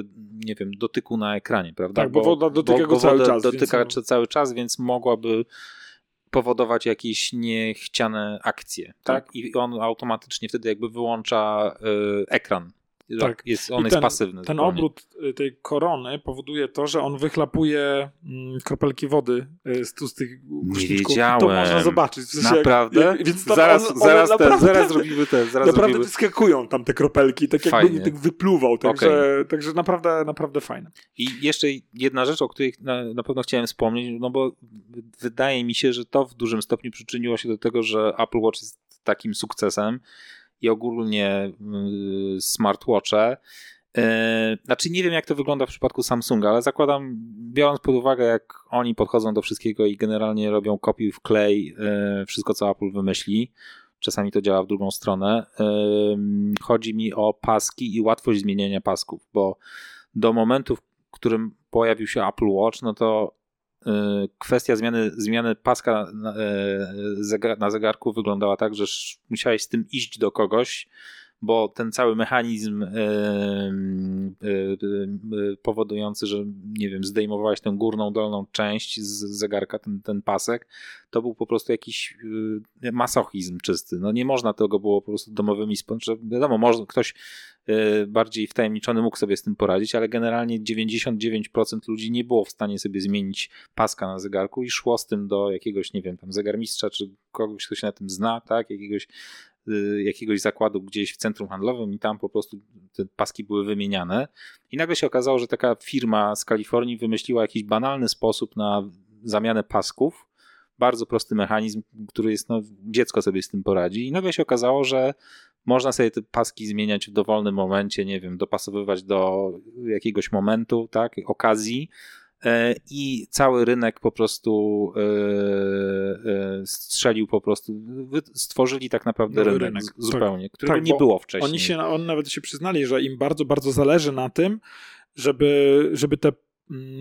Speaker 2: nie wiem, dotyku na ekranie, prawda?
Speaker 3: Tak, bo woda dotyka go cały czas,
Speaker 2: Dotyka
Speaker 3: więc
Speaker 2: cały czas, więc mogłaby powodować jakieś niechciane akcje, tak?
Speaker 3: Tak.
Speaker 2: I on automatycznie wtedy jakby wyłącza y, ekran.
Speaker 3: Tak.
Speaker 2: Jest, on jest
Speaker 3: ten-
Speaker 2: pasywny.
Speaker 3: Ten
Speaker 2: zupełnie.
Speaker 3: obrót y, tej korony powoduje to, że on wychlapuje mm, kropelki wody y, z, z tych kruszwiczków.
Speaker 2: wiedziałem.
Speaker 3: To można zobaczyć. W sensie jak-
Speaker 2: Naprawdę?
Speaker 3: jak- więc tam
Speaker 2: zaraz,
Speaker 3: one- one
Speaker 2: zaraz, te,
Speaker 3: naprawdę-
Speaker 2: zaraz robimy te. Zaraz
Speaker 3: Naprawdę
Speaker 2: robimy.
Speaker 3: wyskakują tam te kropelki, tak jakby nie tak wypluwał, także, także naprawdę, naprawdę fajne.
Speaker 2: I jeszcze jedna rzecz, o której na, na pewno chciałem wspomnieć, no bo wydaje mi się, że to w dużym stopniu przyczyniło się do tego, że Apple Watch jest takim sukcesem i ogólnie y, smartwatche. E, Znaczy nie wiem jak to wygląda w przypadku Samsunga, ale zakładam, biorąc pod uwagę jak oni podchodzą do wszystkiego i generalnie robią kopiuj w klej e, wszystko co Apple wymyśli, czasami to działa w drugą stronę. Chodzi mi o paski i łatwość zmieniania pasków, bo do momentu, w którym pojawił się Apple Watch, no to y, kwestia zmiany, zmiany paska na, e, na zegarku wyglądała tak, że musiałeś z tym iść do kogoś, bo ten cały mechanizm powodujący, że nie wiem, zdejmowałeś tę górną, dolną część z zegarka, ten, ten pasek, to był po prostu jakiś e, masochizm czysty. No nie można tego było po prostu domowymi sponsor. Wiadomo, może ktoś e, bardziej wtajemniczony mógł sobie z tym poradzić, ale generalnie 99% ludzi nie było w stanie sobie zmienić paska na zegarku i szło z tym do jakiegoś, nie wiem, tam zegarmistrza, czy kogoś, kto się na tym zna, tak, jakiegoś jakiegoś zakładu gdzieś w centrum handlowym i tam po prostu te paski były wymieniane. I nagle się okazało, że taka firma z Kalifornii wymyśliła jakiś banalny sposób na zamianę pasków. Bardzo prosty mechanizm, który jest, no, dziecko sobie z tym poradzi. I nagle się okazało, że można sobie te paski zmieniać w dowolnym momencie, nie wiem, dopasowywać do jakiegoś momentu, tak, okazji. E, I cały rynek po prostu e, e, strzelił po prostu, stworzyli tak naprawdę
Speaker 3: Nowy
Speaker 2: rynek,
Speaker 3: rynek, tak.
Speaker 2: zupełnie, którego
Speaker 3: Tak,
Speaker 2: nie było wcześniej.
Speaker 3: Oni się, on nawet się przyznali, że im bardzo, bardzo zależy na tym, żeby, żeby te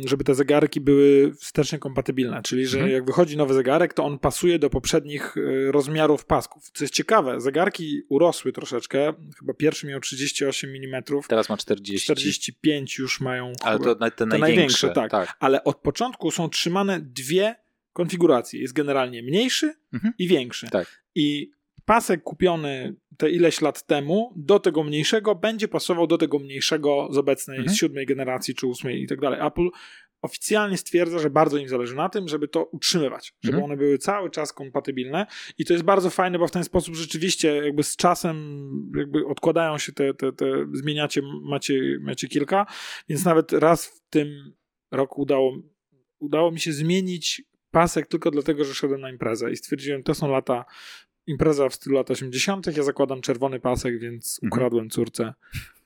Speaker 3: żeby te zegarki były wstecznie kompatybilne, czyli że
Speaker 2: Mhm.
Speaker 3: jak wychodzi nowy zegarek, to on pasuje do poprzednich y, rozmiarów pasków. Co jest ciekawe, zegarki urosły troszeczkę, chyba pierwszy miał 38 mm,
Speaker 2: Teraz ma 40.
Speaker 3: 45 już mają
Speaker 2: ale to te
Speaker 3: te
Speaker 2: największe,
Speaker 3: największe, tak.
Speaker 2: tak.
Speaker 3: ale od początku są trzymane dwie konfiguracje. Jest generalnie mniejszy
Speaker 2: Mhm.
Speaker 3: i większy.
Speaker 2: Tak.
Speaker 3: I pasek kupiony te ileś lat temu do tego mniejszego będzie pasował do tego mniejszego z obecnej,
Speaker 2: Mhm.
Speaker 3: z siódmej generacji czy ósmej i tak dalej. Apple oficjalnie stwierdza, że bardzo im zależy na tym, żeby to utrzymywać, żeby
Speaker 2: Mhm.
Speaker 3: one były cały czas kompatybilne i to jest bardzo fajne, bo w ten sposób rzeczywiście jakby z czasem jakby odkładają się te, te, te zmieniacie, macie, macie kilka, więc nawet raz w tym roku udało, udało mi się zmienić pasek tylko dlatego, że szedłem na imprezę i stwierdziłem, to są lata impreza w stylu lat 80. Ja zakładam czerwony pasek, więc
Speaker 2: Mhm.
Speaker 3: ukradłem córce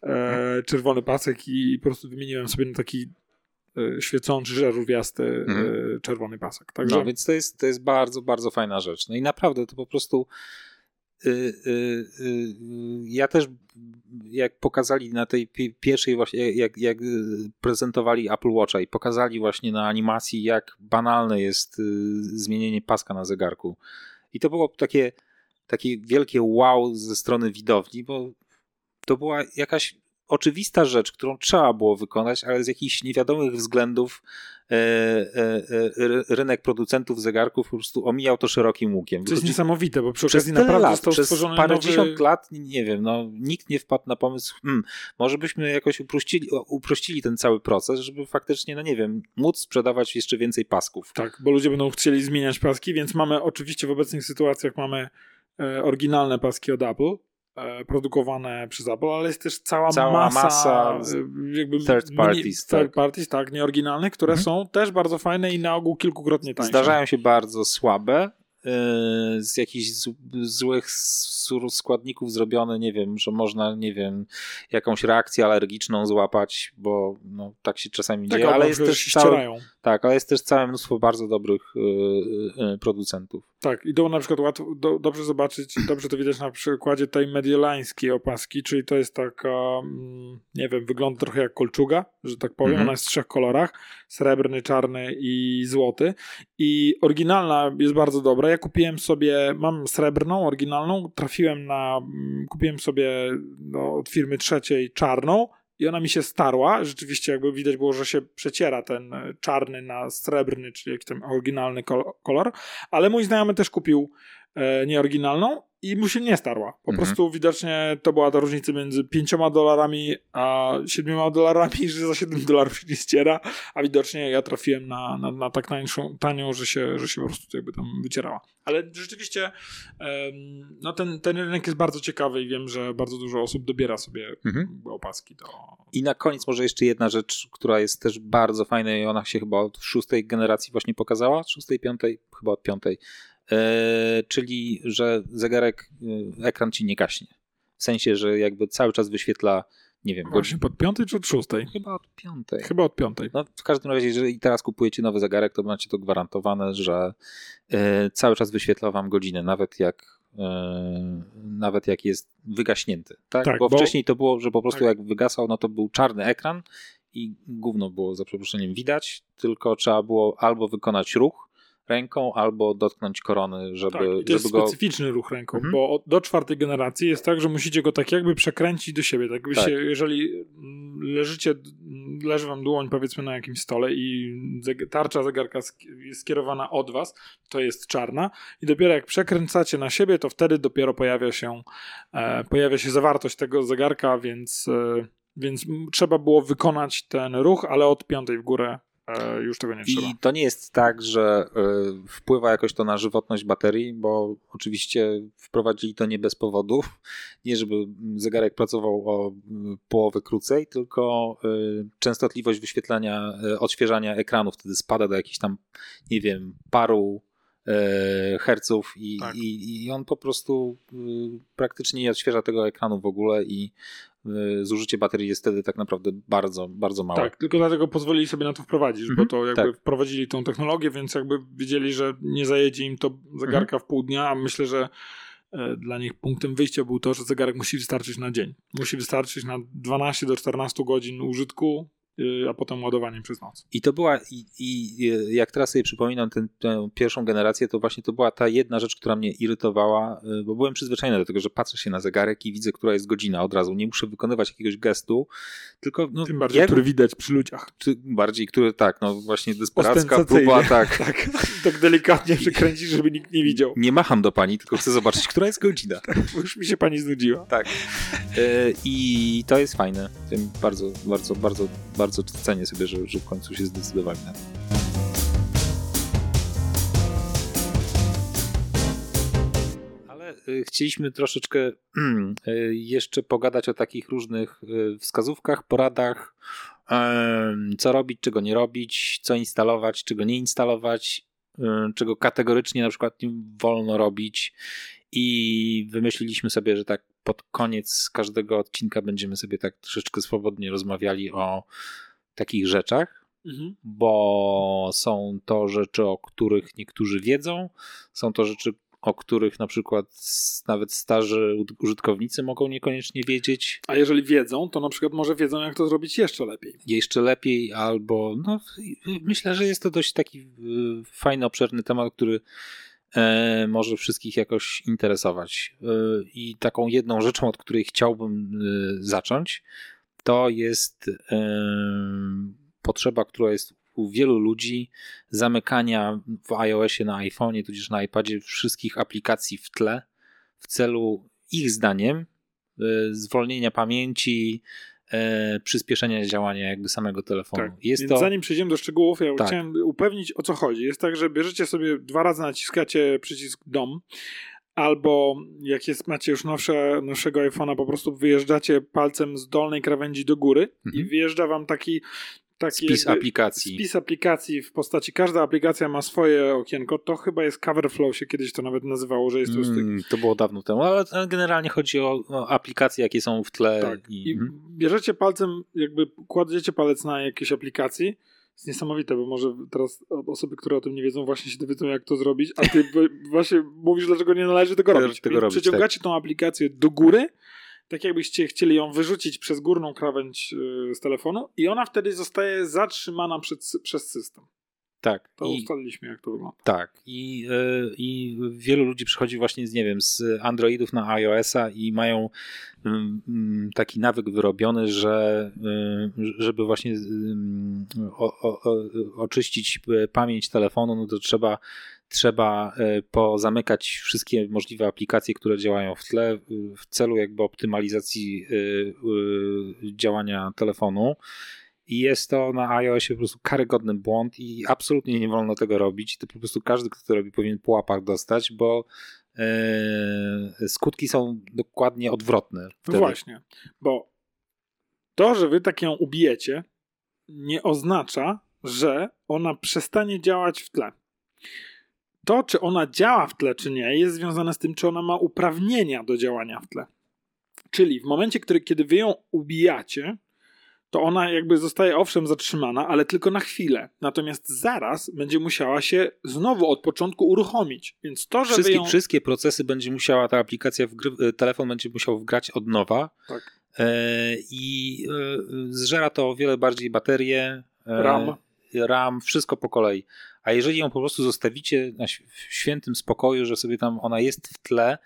Speaker 3: e, czerwony pasek i po prostu wymieniłem sobie na taki e, świecący, żarówiasty
Speaker 2: Mhm.
Speaker 3: e, czerwony pasek. Także
Speaker 2: No, więc to jest, to jest bardzo, bardzo fajna rzecz. No i naprawdę to po prostu. y, y, y, ja też, jak pokazali na tej pi- pierwszej, właśnie, jak, jak prezentowali Apple Watcha i pokazali właśnie na animacji, jak banalne jest zmienienie paska na zegarku. I to było takie, takie wielkie wow ze strony widowni, bo to była jakaś oczywista rzecz, którą trzeba było wykonać, ale z jakichś niewiadomych względów e, e, e, ry- rynek producentów zegarków po prostu omijał to szerokim łukiem.
Speaker 3: to jest niesamowite, bo przy
Speaker 2: przez
Speaker 3: okazji naprawdę
Speaker 2: lat,
Speaker 3: został
Speaker 2: przez
Speaker 3: stworzony
Speaker 2: parę
Speaker 3: nowy...
Speaker 2: lat, nie wiem, no, nikt nie wpadł na pomysł, hmm, może byśmy jakoś uprościli, uprościli ten cały proces, żeby faktycznie, no nie wiem, móc sprzedawać jeszcze więcej pasków.
Speaker 3: Tak, bo ludzie będą chcieli zmieniać paski, więc mamy oczywiście w obecnych sytuacjach mamy oryginalne paski od Apple, e, produkowane przez Apple, ale jest też cała,
Speaker 2: Cała
Speaker 3: masa,
Speaker 2: masa
Speaker 3: e, jakby
Speaker 2: third
Speaker 3: mini-
Speaker 2: parties,
Speaker 3: third
Speaker 2: tak.
Speaker 3: parties, tak, nieoryginalnych, które
Speaker 2: Mhm.
Speaker 3: są też bardzo fajne i na ogół kilkukrotnie tańsze.
Speaker 2: Zdarzają się bardzo słabe, z jakichś złych składników zrobione, nie wiem, że można, nie wiem, jakąś reakcję alergiczną złapać, bo no, tak się czasami
Speaker 3: Tak,
Speaker 2: dzieje, ale jest też całe, tak, ale jest też całe mnóstwo bardzo dobrych yy, yy, producentów.
Speaker 3: Tak, i to na przykład łatwo, do, dobrze zobaczyć, dobrze to widać na przykładzie tej mediolańskiej opaski, czyli to jest taka, mm, nie wiem, wygląda trochę jak kolczuga, że tak powiem,
Speaker 2: Mhm.
Speaker 3: ona jest w trzech kolorach, srebrny, czarny i złoty i oryginalna jest bardzo dobra, ja kupiłem sobie, mam srebrną, oryginalną, trafiłem na, kupiłem sobie no, od firmy trzeciej czarną, i ona mi się starła. Rzeczywiście, jakby widać było, że się przeciera ten czarny na srebrny, czyli jakiś tam oryginalny kol- kolor. Ale mój znajomy też kupił e, nieoryginalną i mu się nie starła. Po
Speaker 2: Mhm.
Speaker 3: prostu widocznie to była ta różnica między 5 dolarami a 7 dolarami, że za 7 dolarów się nie ściera, a widocznie ja trafiłem na, na, na tak tańszą, tanią, że się, że się po prostu jakby tam wycierała. Ale rzeczywiście no ten, ten rynek jest bardzo ciekawy i wiem, że bardzo dużo osób dobiera sobie
Speaker 2: Mhm.
Speaker 3: opaski do...
Speaker 2: I na koniec może jeszcze jedna rzecz, która jest też bardzo fajna i ona się chyba od szóstej generacji właśnie pokazała, szóstej, piątej, chyba od piątej, czyli że zegarek, e, ekran ci nie gaśnie. W sensie, że jakby cały czas wyświetla, nie wiem,
Speaker 3: Właśnie pod piątej czy od szóstej?
Speaker 2: chyba od piątej.
Speaker 3: Chyba od piątej.
Speaker 2: No, w każdym razie, jeżeli teraz kupujecie nowy zegarek, to macie to gwarantowane, że e, cały czas wyświetla wam godzinę, nawet jak e, nawet jak jest wygaśnięty. Tak?
Speaker 3: Tak,
Speaker 2: bo,
Speaker 3: bo-
Speaker 2: wcześniej to było, że po prostu
Speaker 3: tak.
Speaker 2: jak wygasał, no to był czarny ekran i gówno było za przeproszeniem widać, tylko trzeba było albo wykonać ruch ręką, albo dotknąć korony, żeby,
Speaker 3: Tak, to jest
Speaker 2: żeby go...
Speaker 3: specyficzny ruch ręką,
Speaker 2: Mhm.
Speaker 3: bo do czwartej generacji jest tak, że musicie go tak jakby przekręcić do siebie. Tak jakby
Speaker 2: Tak.
Speaker 3: się, jeżeli mm, leżycie, leży wam dłoń powiedzmy na jakimś stole i tarcza zegarka jest skierowana od was, to jest czarna i dopiero jak przekręcacie na siebie, to wtedy dopiero pojawia się, e, pojawia się zawartość tego zegarka, więc, e, więc trzeba było wykonać ten ruch, ale od piątej w górę już tego nie trzeba.
Speaker 2: I to nie jest tak, że y, wpływa jakoś to na żywotność baterii, bo oczywiście wprowadzili to nie bez powodu. Nie, żeby zegarek pracował o połowę krócej, tylko y, częstotliwość wyświetlania, odświeżania ekranu wtedy spada do jakichś tam, nie wiem, paru herców i,
Speaker 3: Tak.
Speaker 2: i, i on po prostu praktycznie nie odświeża tego ekranu w ogóle i zużycie baterii jest wtedy tak naprawdę bardzo, bardzo małe.
Speaker 3: Tak, tylko dlatego pozwolili sobie na to wprowadzić,
Speaker 2: Mhm,
Speaker 3: bo to jakby
Speaker 2: tak.
Speaker 3: wprowadzili tą technologię, więc jakby wiedzieli, że nie zajedzie im to zegarka
Speaker 2: Mhm.
Speaker 3: w pół dnia, a myślę, że e, dla nich punktem wyjścia był to, że zegarek musi wystarczyć na dzień. Musi wystarczyć na 12 do 14 godzin użytku, y, a potem ładowanie przez noc.
Speaker 2: I to była, i, i jak teraz sobie przypominam ten, tę pierwszą generację, to właśnie to była ta jedna rzecz, która mnie irytowała, y, bo byłem przyzwyczajony do tego, że patrzę się na zegarek i widzę, która jest godzina od razu. Nie muszę wykonywać jakiegoś gestu, tylko no,
Speaker 3: Tym bardziej,
Speaker 2: jak-
Speaker 3: który widać przy ludziach.
Speaker 2: czy bardziej, który tak, no właśnie desperacka próba, tak.
Speaker 3: Tak, tak delikatnie przekręcić, żeby nikt nie widział.
Speaker 2: Nie macham do pani, tylko chcę zobaczyć, która jest godzina.
Speaker 3: Bo już mi się pani znudziła.
Speaker 2: Tak. Y, I to jest fajne. Tym bardzo, bardzo, bardzo, bardzo cenię sobie, że, że w końcu się zdecydowali na to. Y, chcieliśmy troszeczkę y, jeszcze pogadać o takich różnych y, wskazówkach, poradach, co robić, czego nie robić, co instalować, czego nie instalować, czego kategorycznie na przykład nie wolno robić. I wymyśliliśmy sobie, że tak pod koniec każdego odcinka będziemy sobie tak troszeczkę swobodnie rozmawiali o takich rzeczach,
Speaker 3: Mhm.
Speaker 2: bo są to rzeczy, o których niektórzy wiedzą, są to rzeczy, o których na przykład nawet starzy użytkownicy mogą niekoniecznie wiedzieć.
Speaker 3: A jeżeli wiedzą, to na przykład może wiedzą, jak to zrobić jeszcze lepiej.
Speaker 2: Jeszcze lepiej, albo no, myślę, że jest to dość taki y, fajny, obszerny temat, który może wszystkich jakoś interesować. E, I taką jedną rzeczą, od której chciałbym e, zacząć, to jest e, potrzeba, która jest u wielu ludzi zamykania w iOSie na iPhone'ie, tudzież na iPadzie wszystkich aplikacji w tle w celu ich zdaniem e, zwolnienia pamięci, e, przyspieszenia działania jakby samego telefonu.
Speaker 3: Tak.
Speaker 2: Jest
Speaker 3: Więc
Speaker 2: to
Speaker 3: zanim przejdziemy do szczegółów, ja
Speaker 2: Tak.
Speaker 3: chciałem upewnić o co chodzi. Jest tak, że bierzecie sobie dwa razy naciskacie przycisk dom, albo jak jest, macie już nowsze, nowszego iPhone'a, po prostu wyjeżdżacie palcem z dolnej krawędzi do góry i
Speaker 2: Mhm.
Speaker 3: wyjeżdża wam taki, taki
Speaker 2: Spis
Speaker 3: jakby
Speaker 2: aplikacji.
Speaker 3: spis aplikacji w postaci, każda aplikacja ma swoje okienko, to chyba jest Coverflow się kiedyś to nawet nazywało, że jest to
Speaker 2: Mm, to było dawno temu, ale generalnie chodzi o, aplikacje, jakie są w tle.
Speaker 3: Tak.
Speaker 2: I,
Speaker 3: I
Speaker 2: mhm.
Speaker 3: bierzecie palcem, jakby kładziecie palec na jakiejś aplikacji. jest niesamowite, bo może teraz osoby, które o tym nie wiedzą, właśnie się dowiedzą, jak to zrobić, a ty właśnie mówisz, dlaczego nie należy tego robić.
Speaker 2: tego robić, tak.
Speaker 3: Przeciągacie tą aplikację do góry, tak jakbyście chcieli ją wyrzucić przez górną krawędź y, z telefonu i ona wtedy zostaje zatrzymana przed, przez system.
Speaker 2: tak.
Speaker 3: To
Speaker 2: I,
Speaker 3: ustaliliśmy, jak to wygląda.
Speaker 2: tak. I, e, I wielu ludzi przychodzi właśnie z, nie wiem, z Androidów na iOS-a i mają mm, taki nawyk wyrobiony, że y, żeby właśnie o, o, o, oczyścić pamięć telefonu, no to trzeba trzeba e, pozamykać wszystkie możliwe aplikacje, które działają w tle w celu jakby optymalizacji y, y, działania telefonu. I jest to na iOSie po prostu karygodny błąd i absolutnie nie wolno tego robić. To po prostu każdy, kto to robi, powinien po łapach dostać, bo e, skutki są dokładnie odwrotne.
Speaker 3: No właśnie, bo to, że wy tak ją ubijecie, nie oznacza, że ona przestanie działać w tle. To, czy ona działa w tle, czy nie, jest związane z tym, czy ona ma uprawnienia do działania w tle. Czyli w momencie, który, kiedy wy ją ubijacie, to ona jakby zostaje owszem zatrzymana, ale tylko na chwilę. Natomiast zaraz będzie musiała się znowu od początku uruchomić. Więc to, że
Speaker 2: Wszystkie,
Speaker 3: ją...
Speaker 2: wszystkie procesy będzie musiała ta aplikacja, wgry, telefon będzie musiał wgrać od nowa.
Speaker 3: Tak.
Speaker 2: E, I e, zżera to o wiele bardziej baterię, e,
Speaker 3: RAM.
Speaker 2: RAM, wszystko po kolei. A jeżeli ją po prostu zostawicie w świętym spokoju, że sobie tam ona jest w tle,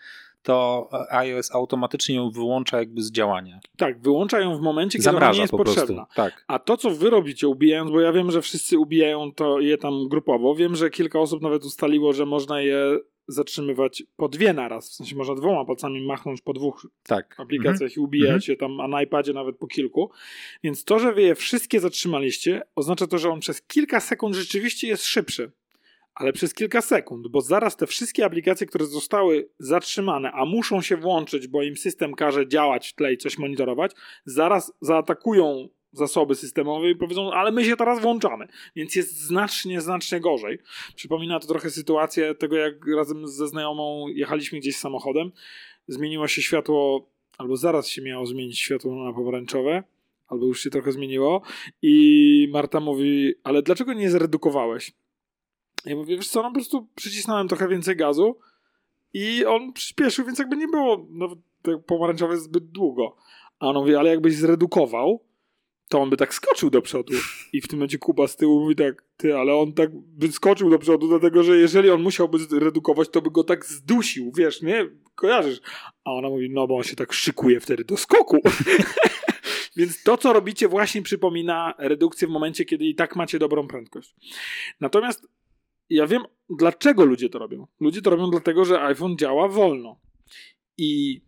Speaker 2: to iOS automatycznie ją wyłącza jakby z działania.
Speaker 3: Tak, wyłącza ją w momencie, kiedy ona nie
Speaker 2: Zamraża
Speaker 3: jest
Speaker 2: po
Speaker 3: potrzebna.
Speaker 2: prostu. Tak.
Speaker 3: A to, co wy robicie, ubijając, bo ja wiem, że wszyscy ubijają to je tam grupowo. Wiem, że kilka osób nawet ustaliło, że można je zatrzymywać po dwie naraz. W sensie można dwoma palcami machnąć po dwóch
Speaker 2: Tak.
Speaker 3: aplikacjach i ubijać je tam, a na iPadzie nawet po kilku. Więc to, że wy je wszystkie zatrzymaliście, oznacza to, że on przez kilka sekund rzeczywiście jest szybszy. Ale przez kilka sekund, bo zaraz te wszystkie aplikacje, które zostały zatrzymane, a muszą się włączyć, bo im system każe działać w tle i coś monitorować, zaraz zaatakują zasoby systemowe i powiedzą, ale my się teraz włączamy. Więc jest znacznie, znacznie gorzej. Przypomina to trochę sytuację tego, jak razem ze znajomą jechaliśmy gdzieś samochodem, zmieniło się światło, albo zaraz się miało zmienić światło na pomarańczowe, albo już się trochę zmieniło i Marta mówi, ale dlaczego nie zredukowałeś? Ja mówię, wiesz co, no po prostu przycisnąłem trochę więcej gazu i on przyspieszył, więc jakby nie było no, pomarańczowe zbyt długo. A on mówi, ale jakbyś zredukował, to on by tak skoczył do przodu. I w tym momencie Kuba z tyłu mówi tak, ty, ale on tak wyskoczył do przodu, dlatego że jeżeli on musiałby zredukować, to by go tak zdusił, wiesz, nie? Kojarzysz? A ona mówi, no bo on się tak szykuje wtedy do skoku. Więc to, co robicie, właśnie przypomina redukcję w momencie, kiedy i tak macie dobrą prędkość. Natomiast ja wiem, dlaczego ludzie to robią. Ludzie to robią dlatego, że iPhone działa wolno. I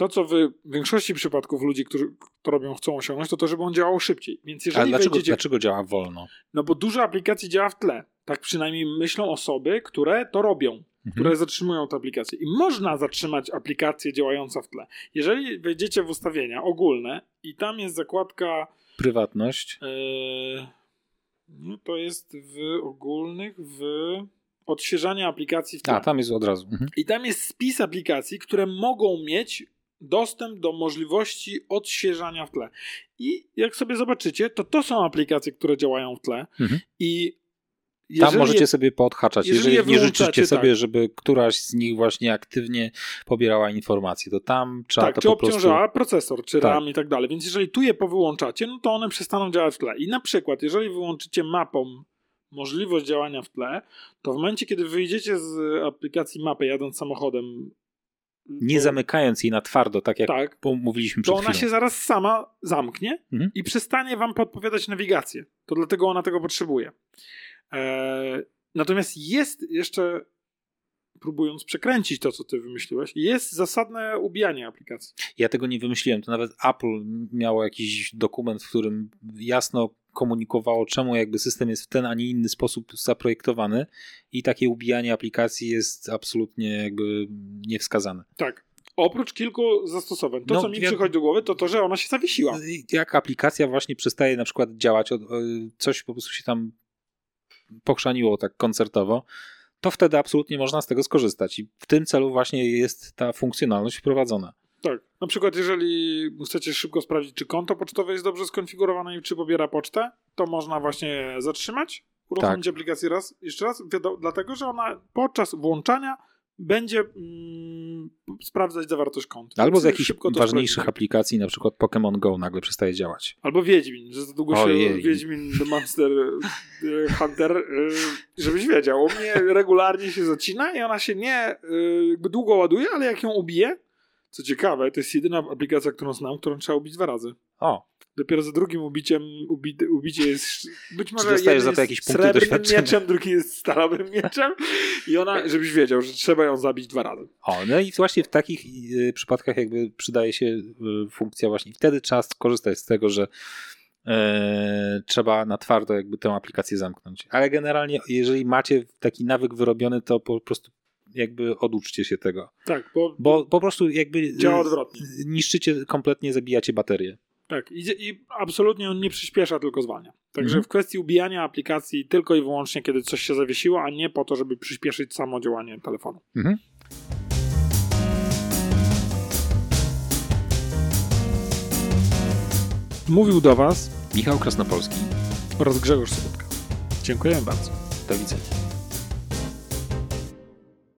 Speaker 3: to, co w większości przypadków ludzi, którzy to robią, chcą osiągnąć, to to, żeby on działał szybciej. Więc
Speaker 2: Ale
Speaker 3: jeżeli
Speaker 2: dlaczego,
Speaker 3: wejdziecie...
Speaker 2: dlaczego działa wolno?
Speaker 3: No bo dużo aplikacji działa w tle. Tak przynajmniej myślą osoby, które to robią,
Speaker 2: Mhm.
Speaker 3: które zatrzymują tę aplikację. I można zatrzymać aplikację działającą w tle. Jeżeli wejdziecie w ustawienia ogólne i tam jest zakładka
Speaker 2: Prywatność.
Speaker 3: Eee, no to jest w ogólnych, w odświeżanie aplikacji w tle.
Speaker 2: A, tam jest od razu. Mhm.
Speaker 3: I tam jest spis aplikacji, które mogą mieć dostęp do możliwości odświeżania w tle. I jak sobie zobaczycie, to to są aplikacje, które działają w tle.
Speaker 2: Mhm.
Speaker 3: I
Speaker 2: Tam
Speaker 3: jeżeli
Speaker 2: możecie
Speaker 3: je-
Speaker 2: sobie poodhaczać.
Speaker 3: jeżeli
Speaker 2: Jeżeli,
Speaker 3: je
Speaker 2: nie życzycie sobie,
Speaker 3: tak.
Speaker 2: żeby któraś z nich właśnie aktywnie pobierała informacje, to tam trzeba
Speaker 3: tak,
Speaker 2: to
Speaker 3: czy
Speaker 2: po prostu...
Speaker 3: obciążała procesor, czy
Speaker 2: Tak.
Speaker 3: RAM i tak dalej. Więc jeżeli tu je powyłączacie, no to one przestaną działać w tle. I na przykład, jeżeli wyłączycie mapą możliwość działania w tle, to w momencie, kiedy wyjdziecie z aplikacji mapy jadąc samochodem,
Speaker 2: Nie
Speaker 3: to-
Speaker 2: zamykając jej na twardo, tak jak
Speaker 3: tak,
Speaker 2: mówiliśmy
Speaker 3: to
Speaker 2: przed
Speaker 3: ona
Speaker 2: chwilą.
Speaker 3: się zaraz sama zamknie
Speaker 2: Mhm.
Speaker 3: i przestanie wam podpowiadać nawigację. To dlatego ona tego potrzebuje. Eee, natomiast jest jeszcze, próbując przekręcić to, co ty wymyśliłeś, jest zasadne ubijanie aplikacji.
Speaker 2: Ja tego nie wymyśliłem. To nawet Apple miało jakiś dokument, w którym jasno komunikowało, czemu jakby system jest w ten, a nie inny sposób zaprojektowany i takie ubijanie aplikacji jest absolutnie jakby niewskazane.
Speaker 3: Tak. Oprócz kilku zastosowań. To,
Speaker 2: No,
Speaker 3: co mi przychodzi do głowy, to to, że ona się zawiesiła.
Speaker 2: Jak aplikacja właśnie przestaje na przykład działać, coś po prostu się tam pochrzaniło tak koncertowo, to wtedy absolutnie można z tego skorzystać i w tym celu właśnie jest ta funkcjonalność wprowadzona.
Speaker 3: Tak. Na przykład, jeżeli chcecie szybko sprawdzić, czy konto pocztowe jest dobrze skonfigurowane i czy pobiera pocztę, to można właśnie zatrzymać, uruchomić
Speaker 2: Tak.
Speaker 3: aplikację raz, jeszcze raz, dlatego, że ona podczas włączania będzie mm, sprawdzać zawartość konta.
Speaker 2: Albo z jakichś ważniejszych
Speaker 3: sprawdzimy.
Speaker 2: aplikacji, na przykład Pokémon Go nagle przestaje działać.
Speaker 3: Albo Wiedźmin, że za długo się
Speaker 2: Ojej.
Speaker 3: Wiedźmin The Monster e, Hunter, e, żebyś wiedział, u mnie regularnie się zacina i ona się nie jakby długo ładuje, ale jak ją ubije, co ciekawe, to jest jedyna aplikacja, którą znam, którą trzeba ubić dwa razy.
Speaker 2: O,
Speaker 3: Dopiero za drugim ubiciem ubi, ubicie jest być może
Speaker 2: dostajesz za to jakieś punkty doświadczenia.
Speaker 3: mieczem, drugi jest stalowym mieczem i ona, żebyś wiedział, że trzeba ją zabić dwa razy.
Speaker 2: o, no i właśnie w takich y, przypadkach jakby przydaje się y, funkcja właśnie. Wtedy trzeba skorzystać z tego, że e, trzeba na twardo jakby tę aplikację zamknąć. Ale generalnie, jeżeli macie taki nawyk wyrobiony, to po prostu jakby oduczcie się tego.
Speaker 3: Tak, bo,
Speaker 2: Bo po prostu jakby
Speaker 3: działa odwrotnie.
Speaker 2: niszczycie, kompletnie zabijacie baterię.
Speaker 3: Tak, i, i absolutnie on nie przyspiesza, tylko zwalnia. Także
Speaker 2: Mhm.
Speaker 3: w kwestii ubijania aplikacji tylko i wyłącznie, kiedy coś się zawiesiło, a nie po to, żeby przyspieszyć samo działanie telefonu.
Speaker 2: Mhm.
Speaker 3: Mówił do Was
Speaker 2: Michał Krasnopolski.
Speaker 3: oraz Grzegorz Sobotka. Dziękuję bardzo.
Speaker 2: Do widzenia.